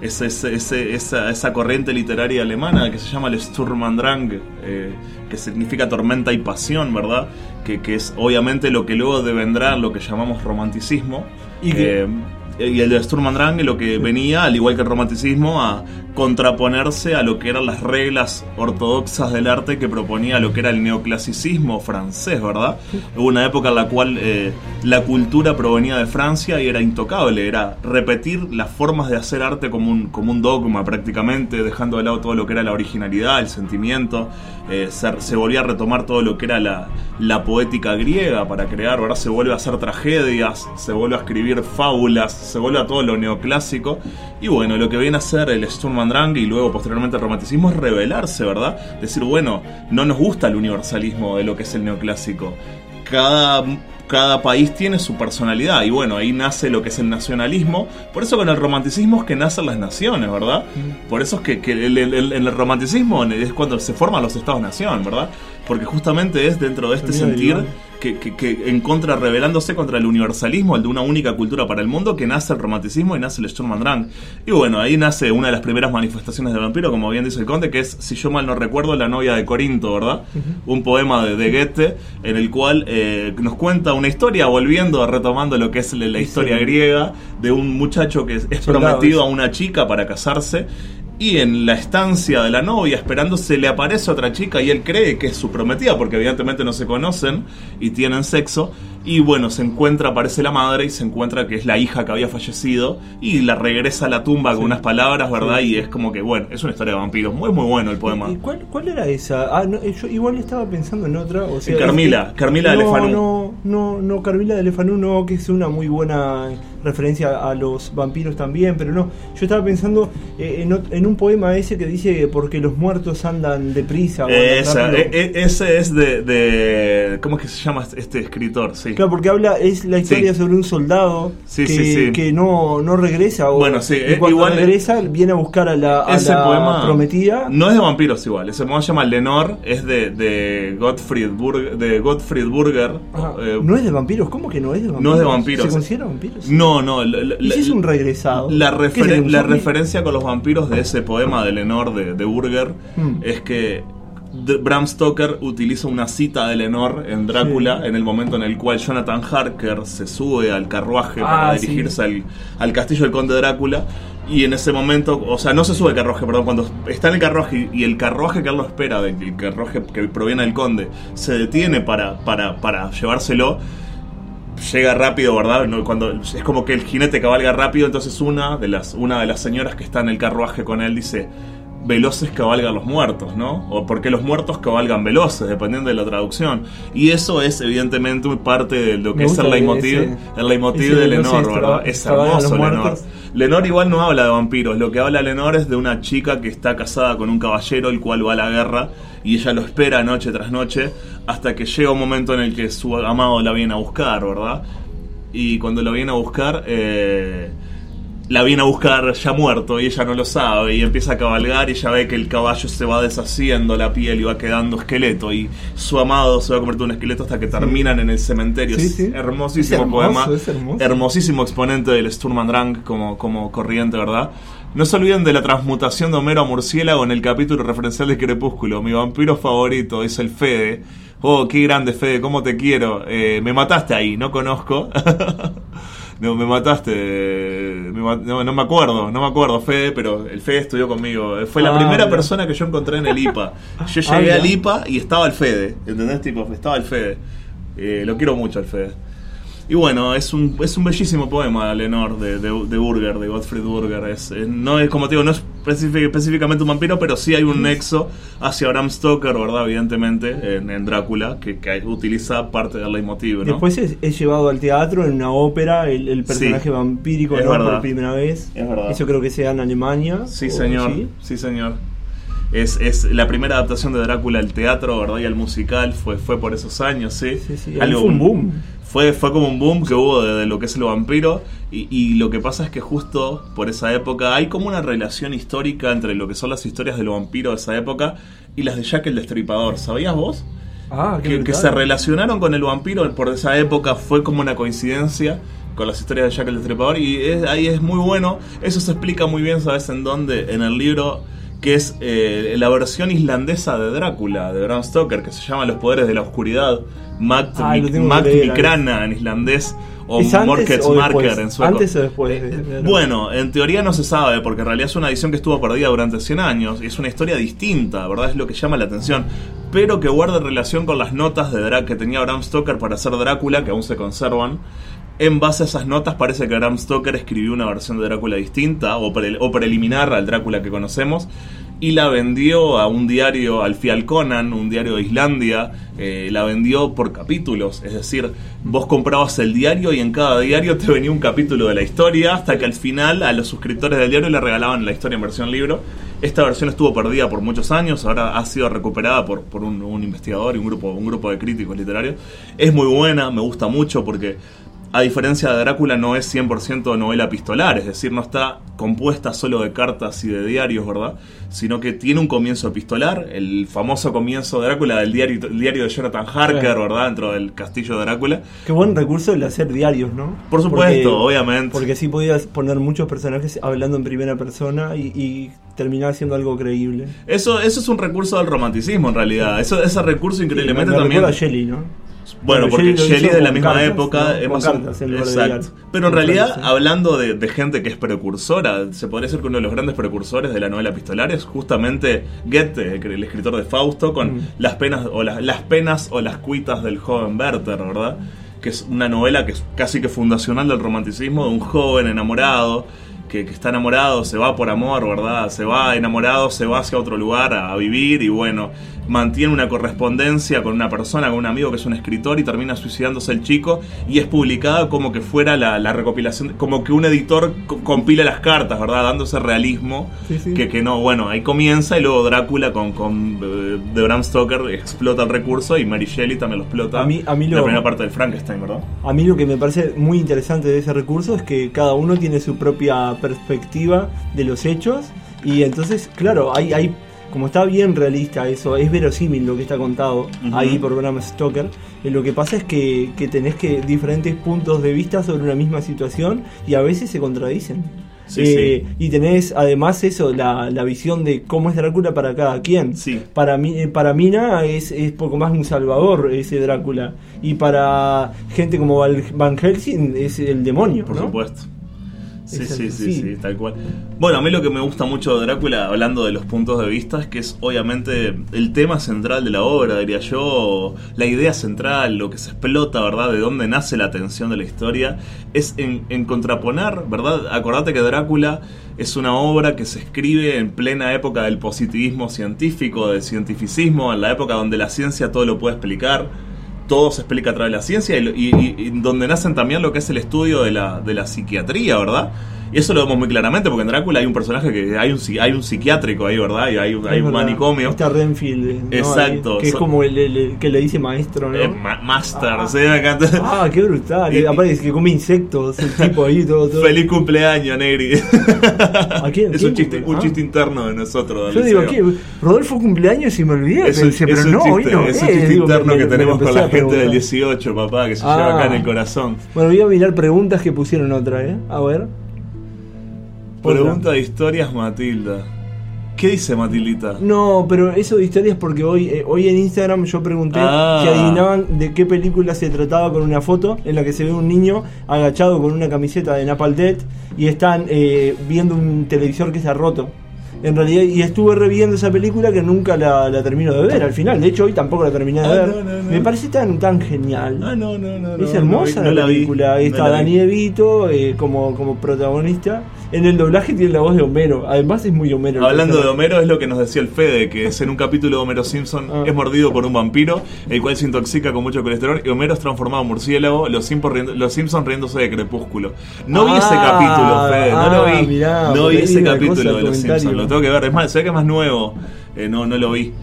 ese- esa, esa corriente literaria alemana que se llama el Sturm und Drang, eh, que significa tormenta y pasión, ¿verdad? Que, que es obviamente lo que luego devendrá lo que llamamos romanticismo. Y Eh, y el Sturm und Drang lo que venía, al igual que el romanticismo, a contraponerse a lo que eran las reglas ortodoxas del arte que proponía lo que era el neoclasicismo francés, ¿verdad? Hubo una época en la cual eh, la cultura provenía de Francia y era intocable, era repetir las formas de hacer arte como un, como un dogma prácticamente, dejando de lado todo lo que era la originalidad, el sentimiento, eh, se, volvía a retomar todo lo que era la, la poética griega para crear, ¿verdad? Se vuelve a hacer tragedias, se vuelve a escribir fábulas, se vuelve a todo lo neoclásico. Y bueno, lo que viene a hacer el Sturm y luego posteriormente el romanticismo es revelarse, ¿verdad? Decir, bueno, no nos gusta el universalismo de lo que es el neoclásico. Cada, cada país tiene su personalidad y bueno, ahí nace lo que es el nacionalismo. Por eso con el romanticismo es que nacen las naciones, ¿verdad? Por eso es que, que el- el- el- en el romanticismo es cuando se forman los estados-nación, ¿verdad? Porque justamente es dentro de este sentir. Que, que- que en contra, rebelándose contra el universalismo, el de una única cultura para el mundo, que nace el romanticismo y nace el Sturm. Y bueno, ahí nace una de las primeras manifestaciones del vampiro, como bien dice el conde, que es, si yo mal no recuerdo, La novia de Corinto, ¿verdad? Un poema de, de Goethe, en el cual eh, nos cuenta una historia, volviendo, retomando lo que es la, historia sí. griega, de un muchacho que es, prometido a una chica para casarse. Y en la estancia de la novia, esperando, se le aparece otra chica y él cree que es su prometida, porque evidentemente no se conocen y tienen sexo. Y bueno, se encuentra, aparece la madre y se encuentra que es la hija que había fallecido y la regresa a la tumba con Sí. unas palabras, ¿verdad? Sí, y es como que, bueno, es una historia de vampiros. Muy, muy bueno el poema. ¿Y cuál, cuál era esa? Ah, no, eh, yo igual estaba pensando en otra. O sea, Carmila, es Carmila de Lefanú. No, no, no, Carmila de Lefanú no, que es una muy buena referencia a los vampiros también, pero no. Yo estaba pensando eh, en, en un poema ese que dice que porque los muertos andan deprisa. Esa, e- e- ese es de, de- ¿Cómo es que se llama este escritor? Sí. Claro, porque habla, es la historia Sí. sobre un soldado Sí, que, no, no regresa. O, Bueno, sí, y cuando igual- regresa, viene a buscar a la, a ese la poema prometida. no es de vampiros igual ese poema se llama Lenore es de, de Gottfried Burger de Gottfried Burger Ah, Eh, no es de vampiros, ¿cómo que no es de vampiros? no es de vampiros. ¿Se considera vampiros? no no la, la- ¿Y si es un regresado? la, referencia con los vampiros de ese poema de Lenore de, de Burger Hmm. es que Bram Stoker utiliza una cita de Lenore en Drácula Sí. en el momento en el cual Jonathan Harker se sube al carruaje Ah, para sí. dirigirse al, al castillo del conde Drácula y en ese momento, o sea, no se sube al carruaje, perdón, cuando está en el carruaje y, y el carruaje que él lo espera, el carruaje que proviene del conde, se detiene para, para, para llevárselo, llega rápido, ¿verdad? Cuando es como que el jinete cabalga rápido, entonces una de las una de las señoras que está en el carruaje con él dice veloces cabalgan los muertos, ¿no? O porque los muertos cabalgan veloces, dependiendo de la traducción. Y eso es evidentemente parte de lo que es el leitmotiv, ese- el leitmotiv de Lenore, ¿verdad? traba- Es hermoso Lenore. muertos. Lenore igual no habla de vampiros, lo que habla Lenore es de una chica que está casada con un caballero, el cual va a la guerra, y ella lo espera noche tras noche, hasta que llega un momento en el que su amado la viene a buscar, ¿verdad? Y cuando la viene a buscar, eh, la viene a buscar ya muerto y ella no lo sabe y empieza a cabalgar y ella ve que el caballo se va deshaciendo la piel y va quedando esqueleto y su amado se va a convertir en un esqueleto hasta que terminan en el cementerio. Sí, es sí. hermosísimo Es hermoso, poema, es hermoso. hermosísimo exponente del Sturm und Drang como, como corriente, ¿verdad? No se olviden de la transmutación de Homero a murciélago en el capítulo referencial de Crepúsculo. Mi vampiro favorito es el Fede. Oh, qué grande Fede, cómo te quiero. Eh, me mataste ahí, no conozco. no, me mataste. me no, no me acuerdo, no me acuerdo, Fede, pero el Fede estudió conmigo. Fue la Ah, primera mira. persona que yo encontré en el IPA. Yo Ah, llegué mira. al IPA y estaba el Fede, ¿entendés? Tipo, estaba el Fede. Eh, lo quiero mucho al Fede. Y bueno, es un, es un bellísimo poema, Lenore, de, de, de Burger, de Gottfried Burger. Es, es- no es, como te digo, no es específic- específicamente un vampiro, pero sí hay un nexo hacia Bram Stoker, ¿verdad? Evidentemente, en, en Drácula, que, que utiliza parte del leitmotiv, ¿no? Después es, es llevado al teatro en una ópera, el, el personaje Sí, vampírico es ¿no? verdad. por primera vez. Es verdad. Eso creo que sea en Alemania. Sí, señor. sí. Sí, señor. Es, es la primera adaptación de Drácula al teatro, ¿verdad? Y al musical. Fue, fue por esos años, sí. Sí, sí, fue un boom. Fue, fue como un boom que hubo de, de lo que es el vampiro. Y, y lo que pasa es que justo por esa época hay como una relación histórica entre lo que son las historias de los vampiros de esa época y las de Jack el Destripador. ¿Sabías vos? Ah, qué que, que se relacionaron con el vampiro por esa época fue como una coincidencia con las historias de Jack el Destripador y es- ahí es muy bueno. Eso se explica muy bien, ¿sabes en dónde? En el libro que es eh, la versión islandesa de Drácula, de Bram Stoker, que se llama Los Poderes de la Oscuridad, Makt leer, Mikrana en islandés, o ¿Es antes Morkets Marker en sueco. ¿Antes o después de- de- Bueno, en teoría no se sabe, porque en realidad es una edición que estuvo perdida durante 100 años, y es una historia distinta, ¿verdad? Es lo que llama la atención, pero que guarda relación con las notas de Dra- que tenía Bram Stoker para hacer Drácula, que aún se conservan. En base a esas notas parece que Bram Stoker escribió una versión de Drácula distinta, o, pre- o preliminar al Drácula que conocemos, y la vendió a un diario, al Fial Conan, un diario de Islandia, eh, la vendió por capítulos, es decir, vos comprabas el diario y en cada diario te venía un capítulo de la historia, hasta que al final a los suscriptores del diario le regalaban la historia en versión libro. Esta versión estuvo perdida por muchos años, ahora ha sido recuperada por, por un, un investigador y un grupo, un grupo de críticos literarios. Es muy buena, me gusta mucho porque a diferencia de Drácula, no es 100% novela epistolar, es decir, no está compuesta solo de cartas y de diarios, ¿verdad? Sino que tiene un comienzo epistolar, el famoso comienzo de Drácula del diario, el diario de Jonathan Harker. ¿verdad? Dentro del castillo de Drácula. Qué buen recurso el hacer diarios, ¿no? Por supuesto, obviamente. Porque así podías poner muchos personajes hablando en primera persona y, y terminar siendo algo creíble. Eso, eso es un recurso del romanticismo, en realidad. Eso, ese recurso increíblemente Me también... recuerda a Shelley, ¿no? Bueno, porque Shelley Shelley es de la misma cartas, época. ¿no? Con hemos- cartas de exacto. Pero en realidad, cartas, sí. hablando de, de gente que es precursora, se podría decir que uno de los grandes precursores de la novela epistolar es justamente Goethe, el escritor de Fausto, con Mm. las penas o las, las penas o las cuitas del joven Werther, ¿verdad? Que es una novela que es casi que fundacional del romanticismo de un joven enamorado. Que, que está enamorado, se va por amor, ¿verdad? Se va enamorado, se va hacia otro lugar a, a vivir y bueno, mantiene una correspondencia con una persona, con un amigo que es un escritor y termina suicidándose el chico y es publicada como que fuera la, la recopilación, como que un editor co- compila las cartas, ¿verdad? Dándose realismo, Sí, sí. Que, que no, bueno, ahí comienza y luego Drácula con, con eh, de Bram Stoker explota el recurso y Mary Shelley también lo explota. A mí- a mí La lo- primera parte del Frankenstein, ¿verdad? A mí lo que me parece muy interesante de ese recurso es que cada uno tiene su propia perspectiva de los hechos y entonces, claro, hay, hay como está bien realista eso, es verosímil lo que está contado ahí por Bram Stoker. eh, lo que pasa es que, que tenés que diferentes puntos de vista sobre una misma situación y a veces se contradicen. Sí, Eh, Y tenés además eso, la, la visión de cómo es Drácula para cada quien. Sí. Para, eh, para Mina es, es poco más un salvador ese Drácula. Y para gente como Van Helsing es el demonio, Por ¿no? supuesto. Sí, sí, sí, sí, tal cual. Bueno, a mí lo que me gusta mucho de Drácula, hablando de los puntos de vista, es que es obviamente el tema central de la obra, diría yo, la idea central, lo que se explota, ¿verdad? De dónde nace la tensión de la historia, es en, en contraponer, ¿verdad? Acordate que Drácula es una obra que se escribe en plena época del positivismo científico, del cientificismo, en la época donde la ciencia todo lo puede explicar todo se explica a través de la ciencia y, y- y donde nacen también lo que es el estudio de la, de la psiquiatría, ¿verdad? Y eso lo vemos muy claramente porque en Drácula hay un personaje que hay un, hay un psiquiátrico ahí, ¿verdad? Y hay, un- hay manicomio. Está Renfield, ¿no? Exacto. Ahí, que es So- como el, el- el que le dice maestro, ¿no? Eh, ma- master, Ah. ¿sí? Me encanta. Ah, qué brutal. Y- Aparte es que come insectos, el tipo ahí, todo. todo. Feliz cumpleaños, Negri. ¿A quién? Es ¿Quién un chiste, cumple? un Ah. chiste interno de nosotros. Yo digo. ¿qué? Rodolfo cumpleaños y me olvidé. Es un, pensé, pero es no, hoy no. es un chiste digo, interno me- que tenemos con la gente del preguntar. 18, papá, que se Ah. lleva acá en el corazón. Bueno, voy a mirar preguntas que pusieron otra, ¿eh? A ver. Otra. Pregunta de historias, Matilda. ¿Qué dice Matildita? No, pero eso de historias porque hoy, eh, hoy en Instagram yo pregunté Ah. si adivinaban de qué película se trataba con una foto en la que se ve un niño agachado con una camiseta de Napalm Death y están eh, viendo un televisor que se ha roto. En realidad, y estuve reviendo esa película que nunca la, la termino de ver al final. De hecho, hoy tampoco la terminé de Ah, ver. no, no, no. Me parece tan, tan genial. Ah, no, no, no. Es hermosa la película. no Está. Dani Evito eh, como, como protagonista. En el doblaje tiene la voz de Homero. Además es muy Homero. Hablando de. Homero, es lo que nos decía el Fede, que es en un capítulo de Homero Simpson Ah. es mordido por un vampiro, el cual se intoxica con mucho colesterol, y Homero es transformado en murciélago, los, los Simpsons riéndose de Crepúsculo. No vi ese Ah, capítulo, Fede, no ah, lo vi. mirá, no vi ese capítulo de los. Simpsons, lo tengo que ver. Es más, ve que es más nuevo, Eh, no, no lo vi.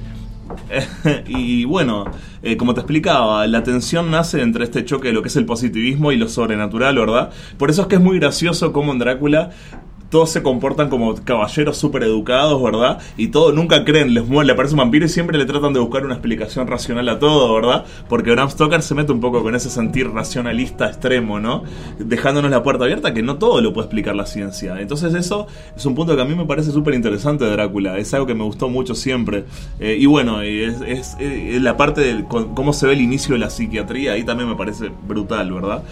y bueno, eh, como te explicaba, la tensión nace entre este choque de lo que es el positivismo y lo sobrenatural, ¿verdad? Por eso es que es muy gracioso como en Drácula todos se comportan como caballeros súper educados, ¿verdad? Y todos nunca creen, les muere, le aparece un vampiro y siempre le tratan de buscar una explicación racional a todo, ¿verdad? Porque Bram Stoker se mete un poco con ese sentir racionalista extremo, ¿no? Dejándonos la puerta abierta que no todo lo puede explicar la ciencia. Entonces eso es un punto que a mí me parece súper interesante de Drácula, es algo que me gustó mucho siempre. Eh, y bueno, y es, es- eh, la parte de cómo se ve el inicio de la psiquiatría, ahí también me parece brutal, ¿verdad?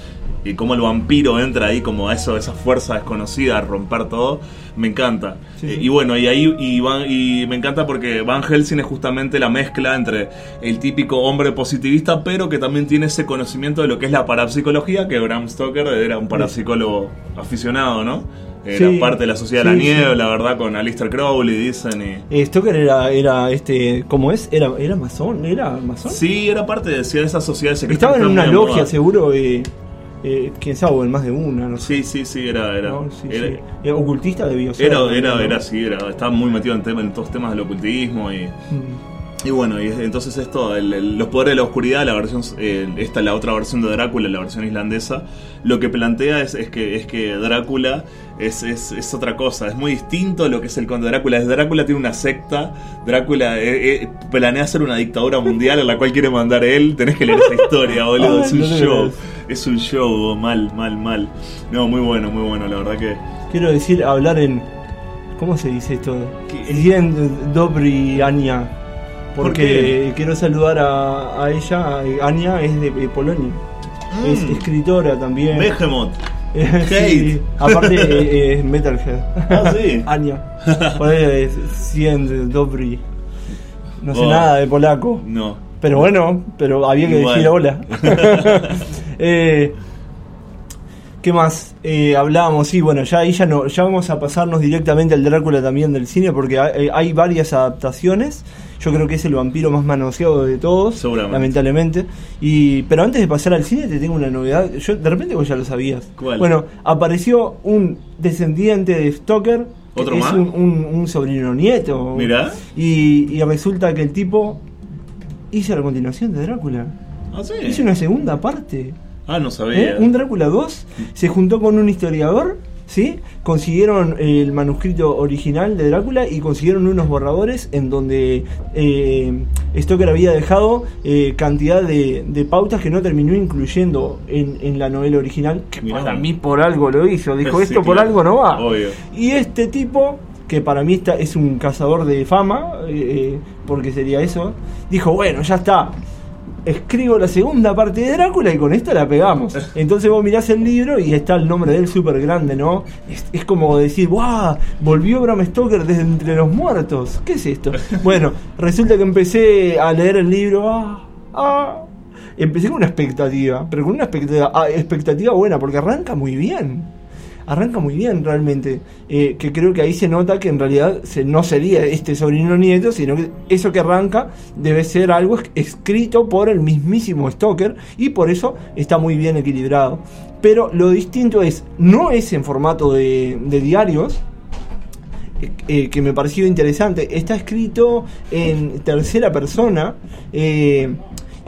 Y cómo el vampiro entra ahí como a eso, esa fuerza desconocida a romper todo, me encanta. Sí, Eh, sí. Y bueno, y ahí y, Van- y me encanta porque Van Helsing es justamente la mezcla entre el típico hombre positivista, pero que también tiene ese conocimiento de lo que es la parapsicología, que Bram Stoker era un parapsicólogo aficionado, ¿no? Era Sí. parte de la Sociedad de la. Nieve, la verdad, con Alistair Crowley, dicen. Y... Eh, Stoker era, era este, ¿cómo es? Era, era masón, era masón. Sí, era parte de, de esa sociedad secreta. Estaba en una logia, moda. seguro, eh, eh, quién sabe, o en más de una, no sé. Sí, sí, sí, era. Era, ¿no? Sí, era, sí. Eh, ocultista debió ser. era, ¿no? era, era así, era, estaba muy metido en, tema, en todos temas del ocultismo y. Mm. Y bueno, y entonces esto, el- el- los poderes de la oscuridad, la versión, eh, esta la otra versión de Drácula, la versión islandesa, lo que plantea es, es que es que Drácula es, es, es otra cosa, es muy distinto a lo que es el conde Drácula. Drácula tiene una secta, Drácula eh, eh, planea hacer una dictadura mundial a la cual quiere mandar él. Tenés que leer esa historia, boludo, Ay, es un show. Es un show, mal, mal, mal. No, muy bueno, muy bueno, la verdad que. Quiero decir, hablar en. ¿Cómo se dice esto? Bien, Dobry Ania. ¿Por Porque quiero saludar a, a ella. Ania es de, de Polonia. Es Mm. escritora también. Behemoth. Eh, sí, aparte eh, es Metalhead. Ah, sí. Ania. Por ahí es Dobry. No sé Oh. nada de polaco. No. Pero bueno, pero había que Igual. decir hola. Eh, ¿Qué más? Eh, hablábamos, sí, bueno, ya ahí ya, no, ya vamos a pasarnos directamente al Drácula también del cine porque hay, eh, hay varias adaptaciones. Yo creo que es el vampiro más manoseado de todos, lamentablemente. Y, pero antes de pasar al cine te tengo una novedad. Yo de repente vos ya lo sabías. ¿Cuál? Bueno, apareció un descendiente de Stoker. ¿Otro es más? un, un, un sobrino nieto. Mirá. Y, y resulta que el tipo hizo la continuación de Drácula. Ah, sí. Hizo una segunda parte. Ah, no ¿eh? sabía. Un Drácula 2 se juntó con un historiador, ¿sí? Consiguieron el manuscrito original de Drácula y consiguieron unos borradores en donde eh, Stoker había dejado eh, cantidad de, de pautas que no terminó incluyendo en, en la novela original. Que Mirá. para mí por algo lo hizo. Dijo, Sí, esto por algo no va. Obvio. Y este tipo, que para mí está, es un cazador de fama, eh, eh, porque sería eso, dijo, bueno, ya está. Escribo la segunda parte de Drácula y con esta la pegamos. Entonces vos mirás el libro y está el nombre de él súper grande, ¿no? Es, es como decir, ¡guau! Volvió Bram Stoker desde entre los muertos. ¿Qué es esto? Bueno, resulta que empecé a leer el libro. ¡Ah! ¡Ah! Empecé con una expectativa, pero con una expectativa, ah, expectativa buena, porque arranca muy bien arranca muy bien realmente. Eh, que creo que ahí se nota que en realidad no sería este sobrino nieto, sino que eso que arranca debe ser algo es- escrito por el mismísimo Stoker y por eso está muy bien equilibrado. Pero lo distinto es, no es en formato de, diarios, eh, eh, que me pareció interesante. Está escrito en tercera persona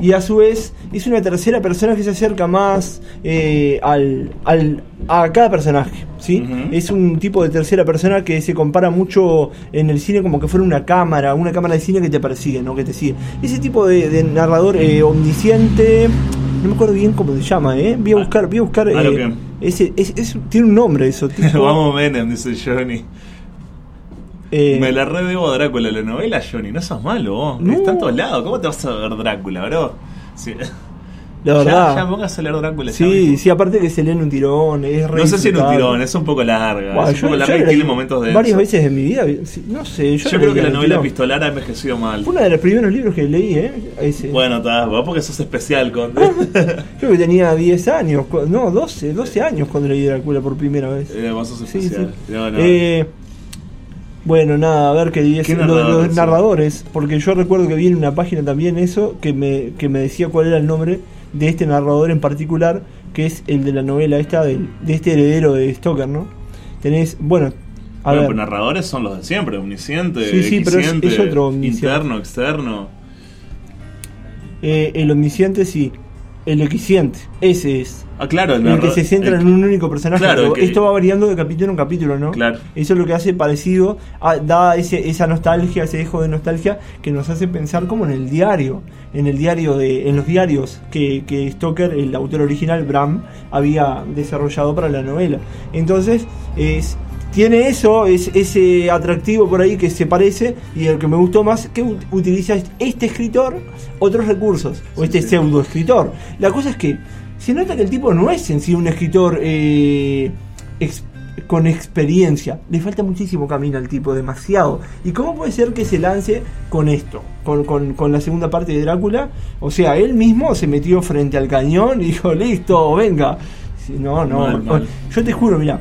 y a su vez es una tercera persona que se acerca más eh, al, al- a cada personaje. ¿sí? Es un tipo de tercera persona que se compara mucho en el cine como que fuera una cámara, una cámara de cine que te persigue, ¿no? que te sigue. Ese tipo de, de narrador eh, omnisciente. No me acuerdo bien cómo se llama, ¿eh? Voy a Ah, buscar, voy a buscar. eh, ese, ese- ese- tiene un nombre eso. tipo, Vamos Menem, dice Johnny. Eh, Me la redebo a Drácula la novela, Johnny. No sos malo, vos. No. Está en todos lados. ¿Cómo te vas a ver Drácula, bro? Sí. La Ya- verdad. Ya, póngase a leer Drácula. ya Sí, sí, aparte que se lee en un tirón, es re No sé si en un tirón, es un poco larga. Buah, es un yo- poco yo larga y tiene momentos de. Varias veces en mi vida, sí, no sé, yo, Yo, creo que la un novela tirón. epistolar ha envejecido mal. Fue uno de los primeros libros que leí, ¿eh? Ese. Bueno, está, vos porque sos especial, Conde. Creo que tenía 10 años, no, 12, 12 años cuando leí Drácula por primera vez. Eh, vos sos Sí, sí. especial. No, no. Eh, bueno, nada, a ver qué dice ¿Qué lo de los narradores? porque yo recuerdo que vi en una página también eso, que me, que me decía cuál era el nombre de este narrador en particular, que es el de la novela esta, del- de, este heredero de Stoker, ¿no? Tenés, bueno, a bueno, ver, pues narradores son los de siempre, omnisciente, Sí, sí, pero es- equisciente, es otro omnisciente. interno, externo. eh, el omnisciente sí, el equisciente, ese es. Ah, claro, el, El que se centra el- en un único personaje. Claro, que- Esto va variando de capítulo en capítulo, ¿no? Claro. Eso es lo que hace parecido, a- da ese, esa nostalgia, ese dejo de nostalgia que nos hace pensar como en el diario, en el diario de, en los diarios que, que Stoker, el autor original, Bram, había desarrollado para la novela. Entonces, es, tiene eso, es, ese atractivo por ahí que se parece, y el que me gustó más, que ut- utiliza este escritor otros recursos, o este pseudo escritor. La cosa es que se nota que el tipo no es en sí un escritor eh, ex- con experiencia. Le falta muchísimo camino al tipo, demasiado. ¿Y cómo puede ser que se lance con esto? Con, con- con la segunda parte de Drácula. O sea, él mismo se metió frente al cañón y dijo, listo, venga. No, no. Mal, mal. Yo te juro, mira.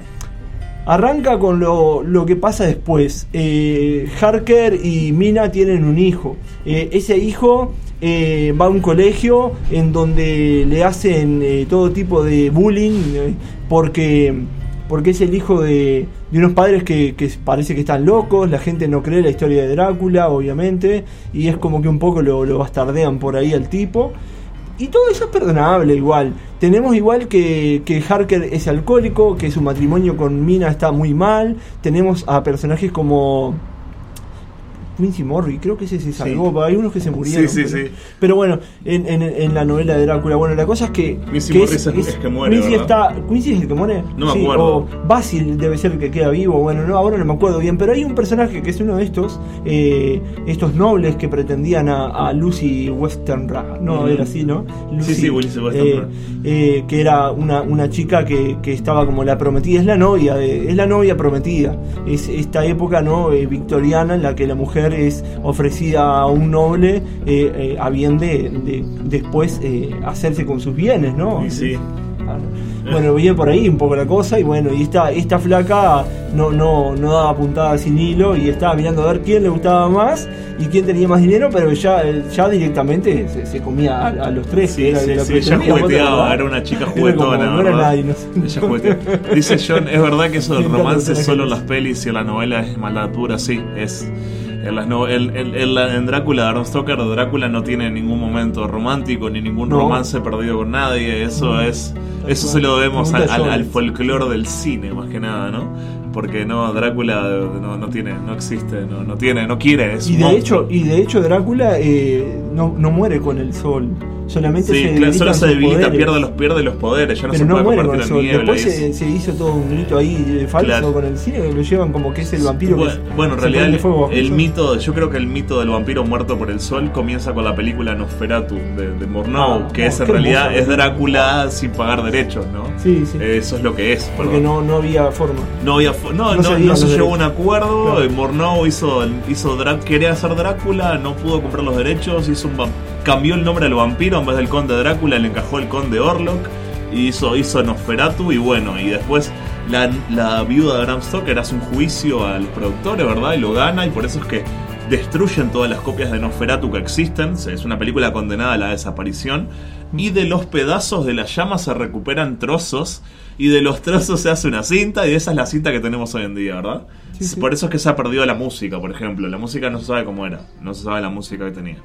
Arranca con lo, lo que pasa después. Eh, Harker y Mina tienen un hijo. Eh, ese hijo eh, va a un colegio en donde le hacen todo tipo de bullying porque, porque es el hijo de, de unos padres que, que parece que están locos. La gente no cree la historia de Drácula, obviamente. Y es como que un poco lo, lo bastardean por ahí al tipo. Y todo eso es perdonable igual. Tenemos igual que, que Harker es alcohólico, que su matrimonio con Mina está muy mal. Tenemos a personajes como Quincy Morris, creo que ese se salvó. Hay unos que se murieron. Sí, sí, pero, sí. pero bueno, en, en- en la novela de Drácula. Bueno, la cosa es que. Quincy es- es que muere, Quincy, está, ¿Quincy es el que muere? No me acuerdo. O Basil debe ser el que queda vivo. Bueno, no, ahora no me acuerdo bien. Pero hay un personaje que es uno de estos. eh, estos nobles que pretendían a, a Lucy Westenra. No, era así, ¿no? Sí, sí, Lucy Westenra. eh, eh, que era una, una chica que, que estaba como la prometida, es la novia, es la novia prometida. Es esta época no Eh, victoriana en la que la mujer es ofrecida a un noble eh, eh, a bien de, de después eh, hacerse con sus bienes, ¿no? Sí. Claro. Bueno, viene por ahí un poco la cosa y bueno, y esta, esta flaca no, no, no daba puntada sin hilo y estaba mirando a ver quién le gustaba más y quién tenía más dinero, pero ya, ya directamente se, se comía a, a los tres. Sí, era sí, la sí, ella pretendida, ¿vos te jugueteaba, era una chica juguetona, no era juguetea. Dice John, es verdad que eso del romance solo en las pelis y en la novela es maldad pura, sí, es... En, las no- en, en- en la- en Drácula, de Aaron Stoker, Drácula no tiene ningún momento romántico ni ningún No. romance perdido con nadie. Eso es, eso se lo debemos al, al, folclore del cine más que nada, ¿no? Porque no, Drácula no, no tiene, no existe, no, no tiene, no quiere. Es Y de monstruo. hecho, y de hecho Drácula eh, no, no muere con el sol, solamente Sí, se claro, solo se debilita, pierde los, pierde los poderes, ya no pero se no puede convertir en sol. niebla. Después se, hizo todo un grito ahí eh, falso Claro. con el cine que lo llevan como que es el vampiro que Bueno, se- bueno, en realidad el, fuego el mito, yo creo que el mito del vampiro muerto por el sol comienza con la película Nosferatu de, de Murnau, Ah, que oh, es en realidad hermosa es Drácula sin pagar derechos, ¿no? Sí, sí. Eso es lo que es. porque perdón. no, no había forma. No había no, no se se llegó a un acuerdo. Eh, Murnau hizo, hizo quería hacer Drácula, no pudo comprar los derechos, hizo un vam- cambió el nombre al vampiro en vez del conde Drácula, le encajó el conde Orlok y hizo, hizo Nosferatu y bueno, y después la, la viuda de Bram Stoker hace un juicio a los productores, ¿verdad? Y lo gana y por eso es que destruyen todas las copias de Nosferatu que existen. Es una película condenada a la desaparición. Y de los pedazos de las llamas se recuperan trozos. Y de los trozos se hace una cinta. Y esa es la cinta que tenemos hoy en día, ¿verdad? Sí, sí. Por eso es que se ha perdido la música, por ejemplo. La música no se sabe cómo era. No se sabe la música que tenía.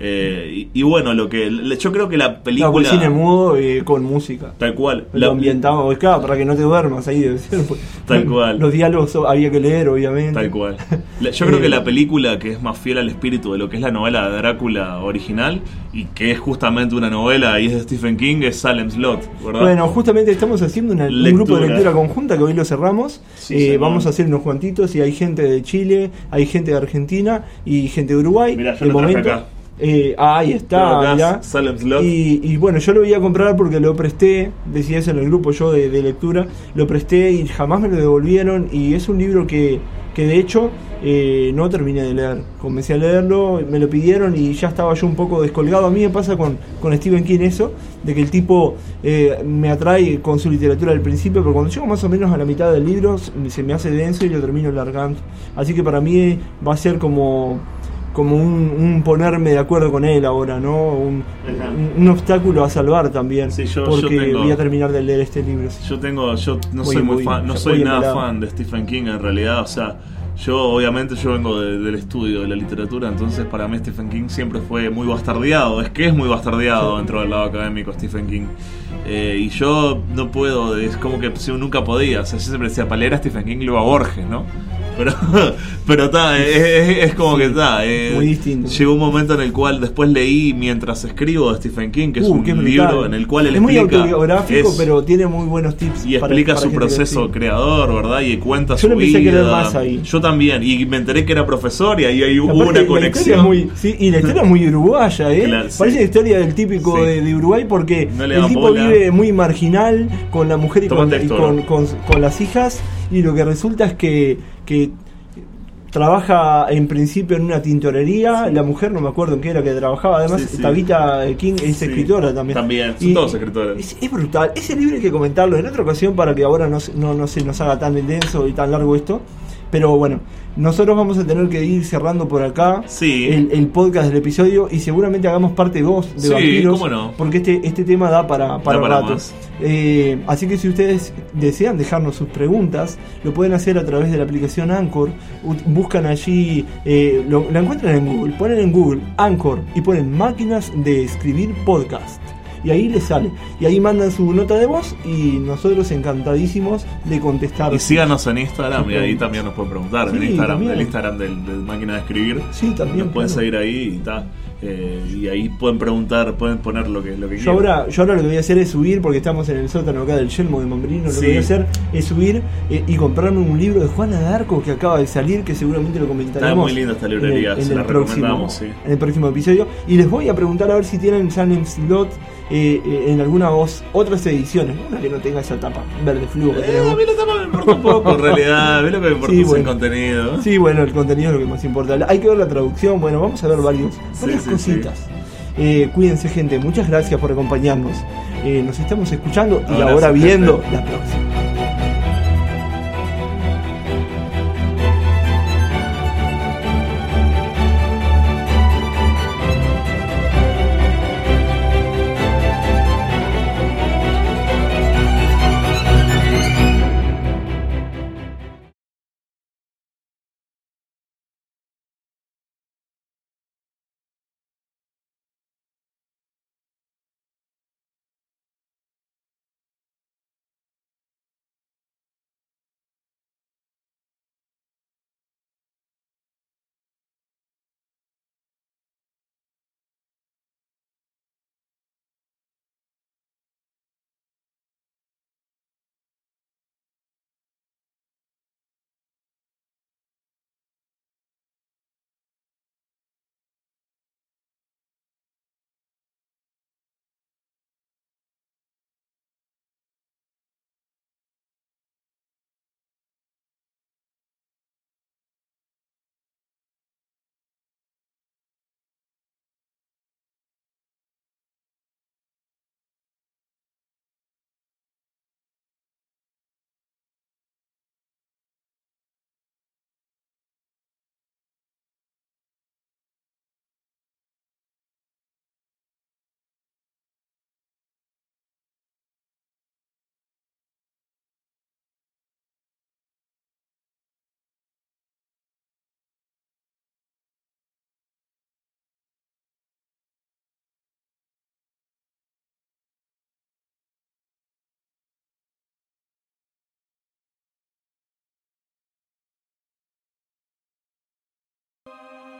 Eh, y, y bueno, lo que le- yo creo que la película. No, pues cine mudo eh, con música. Tal cual. Lo La- ambientado, es claro, para que no te duermas ahí debe ser. pues. Tal cual. Los diálogos había que leer, obviamente. Tal cual. La- Yo creo que Eh, la película que es más fiel al espíritu de lo que es la novela de Drácula original y que es justamente una novela y es de Stephen King es Salem Slot, ¿verdad? Bueno, justamente estamos haciendo una- un grupo de lectura conjunta que hoy lo cerramos. Sí, Eh, vamos a hacer unos cuantitos y hay gente de Chile, hay gente de Argentina y gente de Uruguay. Mirá, yo de lo traje momento. acá. Eh, ah, ahí está, Slot. Y, y bueno, yo lo voy a comprar porque lo presté, decía eso en el grupo yo de, de lectura, lo presté y jamás me lo devolvieron y es un libro que, que de hecho eh, no terminé de leer. Comencé a leerlo, me lo pidieron y ya estaba yo un poco descolgado. A mí me pasa con, con Stephen King eso, de que el tipo eh, me atrae con su literatura al principio, pero cuando llego más o menos a la mitad del libro se me hace denso y lo termino largando. Así que para mí va a ser como como un, un ponerme de acuerdo con él ahora, ¿no? Un, Ajá. un- un obstáculo a salvar también. Sí, yo- porque yo tengo- voy a terminar de leer este libro. Yo tengo, yo no Voy- soy muy voy- fan, no soy nada fan de Stephen King en realidad, o sea, yo obviamente yo vengo de- del estudio de la literatura, entonces para mí Stephen King siempre fue muy bastardeado, es que es muy bastardeado dentro del lado académico Stephen King. Eh, y yo no puedo, es como que nunca podía, o sea, yo siempre decía, para leer a Stephen King luego a Borges, ¿no? Pero, pero está, es, es- como Sí, que está. eh, muy distinto. Llegó un momento en el cual después leí mientras escribo de Stephen King, que es Uh, un brutal. libro en el cual él es muy autobiográfico, es- pero tiene muy buenos tips. y explica para su proceso creador, ¿verdad? Y cuenta Yo su lo empecé a vida. más ahí. Yo también. Y me enteré que era profesor y ahí, ahí hubo una la conexión. muy, sí, y la historia es muy uruguaya, ¿eh? Claro, sí. Parece la historia del típico de, de Uruguay porque No el tipo bola. vive muy marginal con la mujer y, Toma con, y texto, con, ¿no? con- con las hijas y lo que resulta es que, que trabaja en principio en una tintorería, la mujer no me acuerdo en qué era que trabajaba, además Sí, sí. Tabita King es escritora también. también, son todos escritores. Es, es brutal, ese libro hay que comentarlo en otra ocasión para que ahora no, no, no se nos haga tan denso y tan largo esto. Pero bueno, nosotros vamos a tener que ir cerrando por acá Sí. el, el podcast del episodio y seguramente hagamos parte 2 de Sí, vampiros. cómo no. Porque este, este tema da para, para. Eh, así que si ustedes desean dejarnos sus preguntas, lo pueden hacer a través de la aplicación Anchor. Buscan allí, eh, lo, la encuentran en Google, ponen en Google Anchor y ponen máquinas de escribir podcast. Y ahí les sale. Y ahí mandan su nota de voz y nosotros encantadísimos de contestar. Y síganos en Instagram y ahí también nos pueden preguntar. Sí, en Instagram, también. el Instagram del, del máquina de escribir. Sí, también, Nos pueden claro. seguir ahí y está. Eh, y ahí pueden preguntar, pueden poner lo que, lo que Yo quieran. ahora, yo ahora lo que voy a hacer es subir, porque estamos en el sótano acá del Yelmo de Mambrino, lo que voy a hacer es subir eh, y comprarme un libro de Juana de Arco que acaba de salir, que seguramente lo comentaremos. Está muy linda esta librería, en el, en se el la próximo, recomendamos, sí. en el próximo episodio. Y les voy a preguntar a ver si tienen en slot eh, eh, en alguna voz otras ediciones, una que no tenga esa tapa verde que Eh, tenemos. a mí la tapa me importa un poco en realidad. A mí lo que me importa Sí, es bueno. el contenido. Sí, bueno, el contenido es lo que más importa. Hay que ver la traducción, bueno, vamos a ver varios, varias cositas. Eh, cuídense gente, muchas gracias por acompañarnos. Eh, nos estamos escuchando y ahora gente. viendo la próxima. you.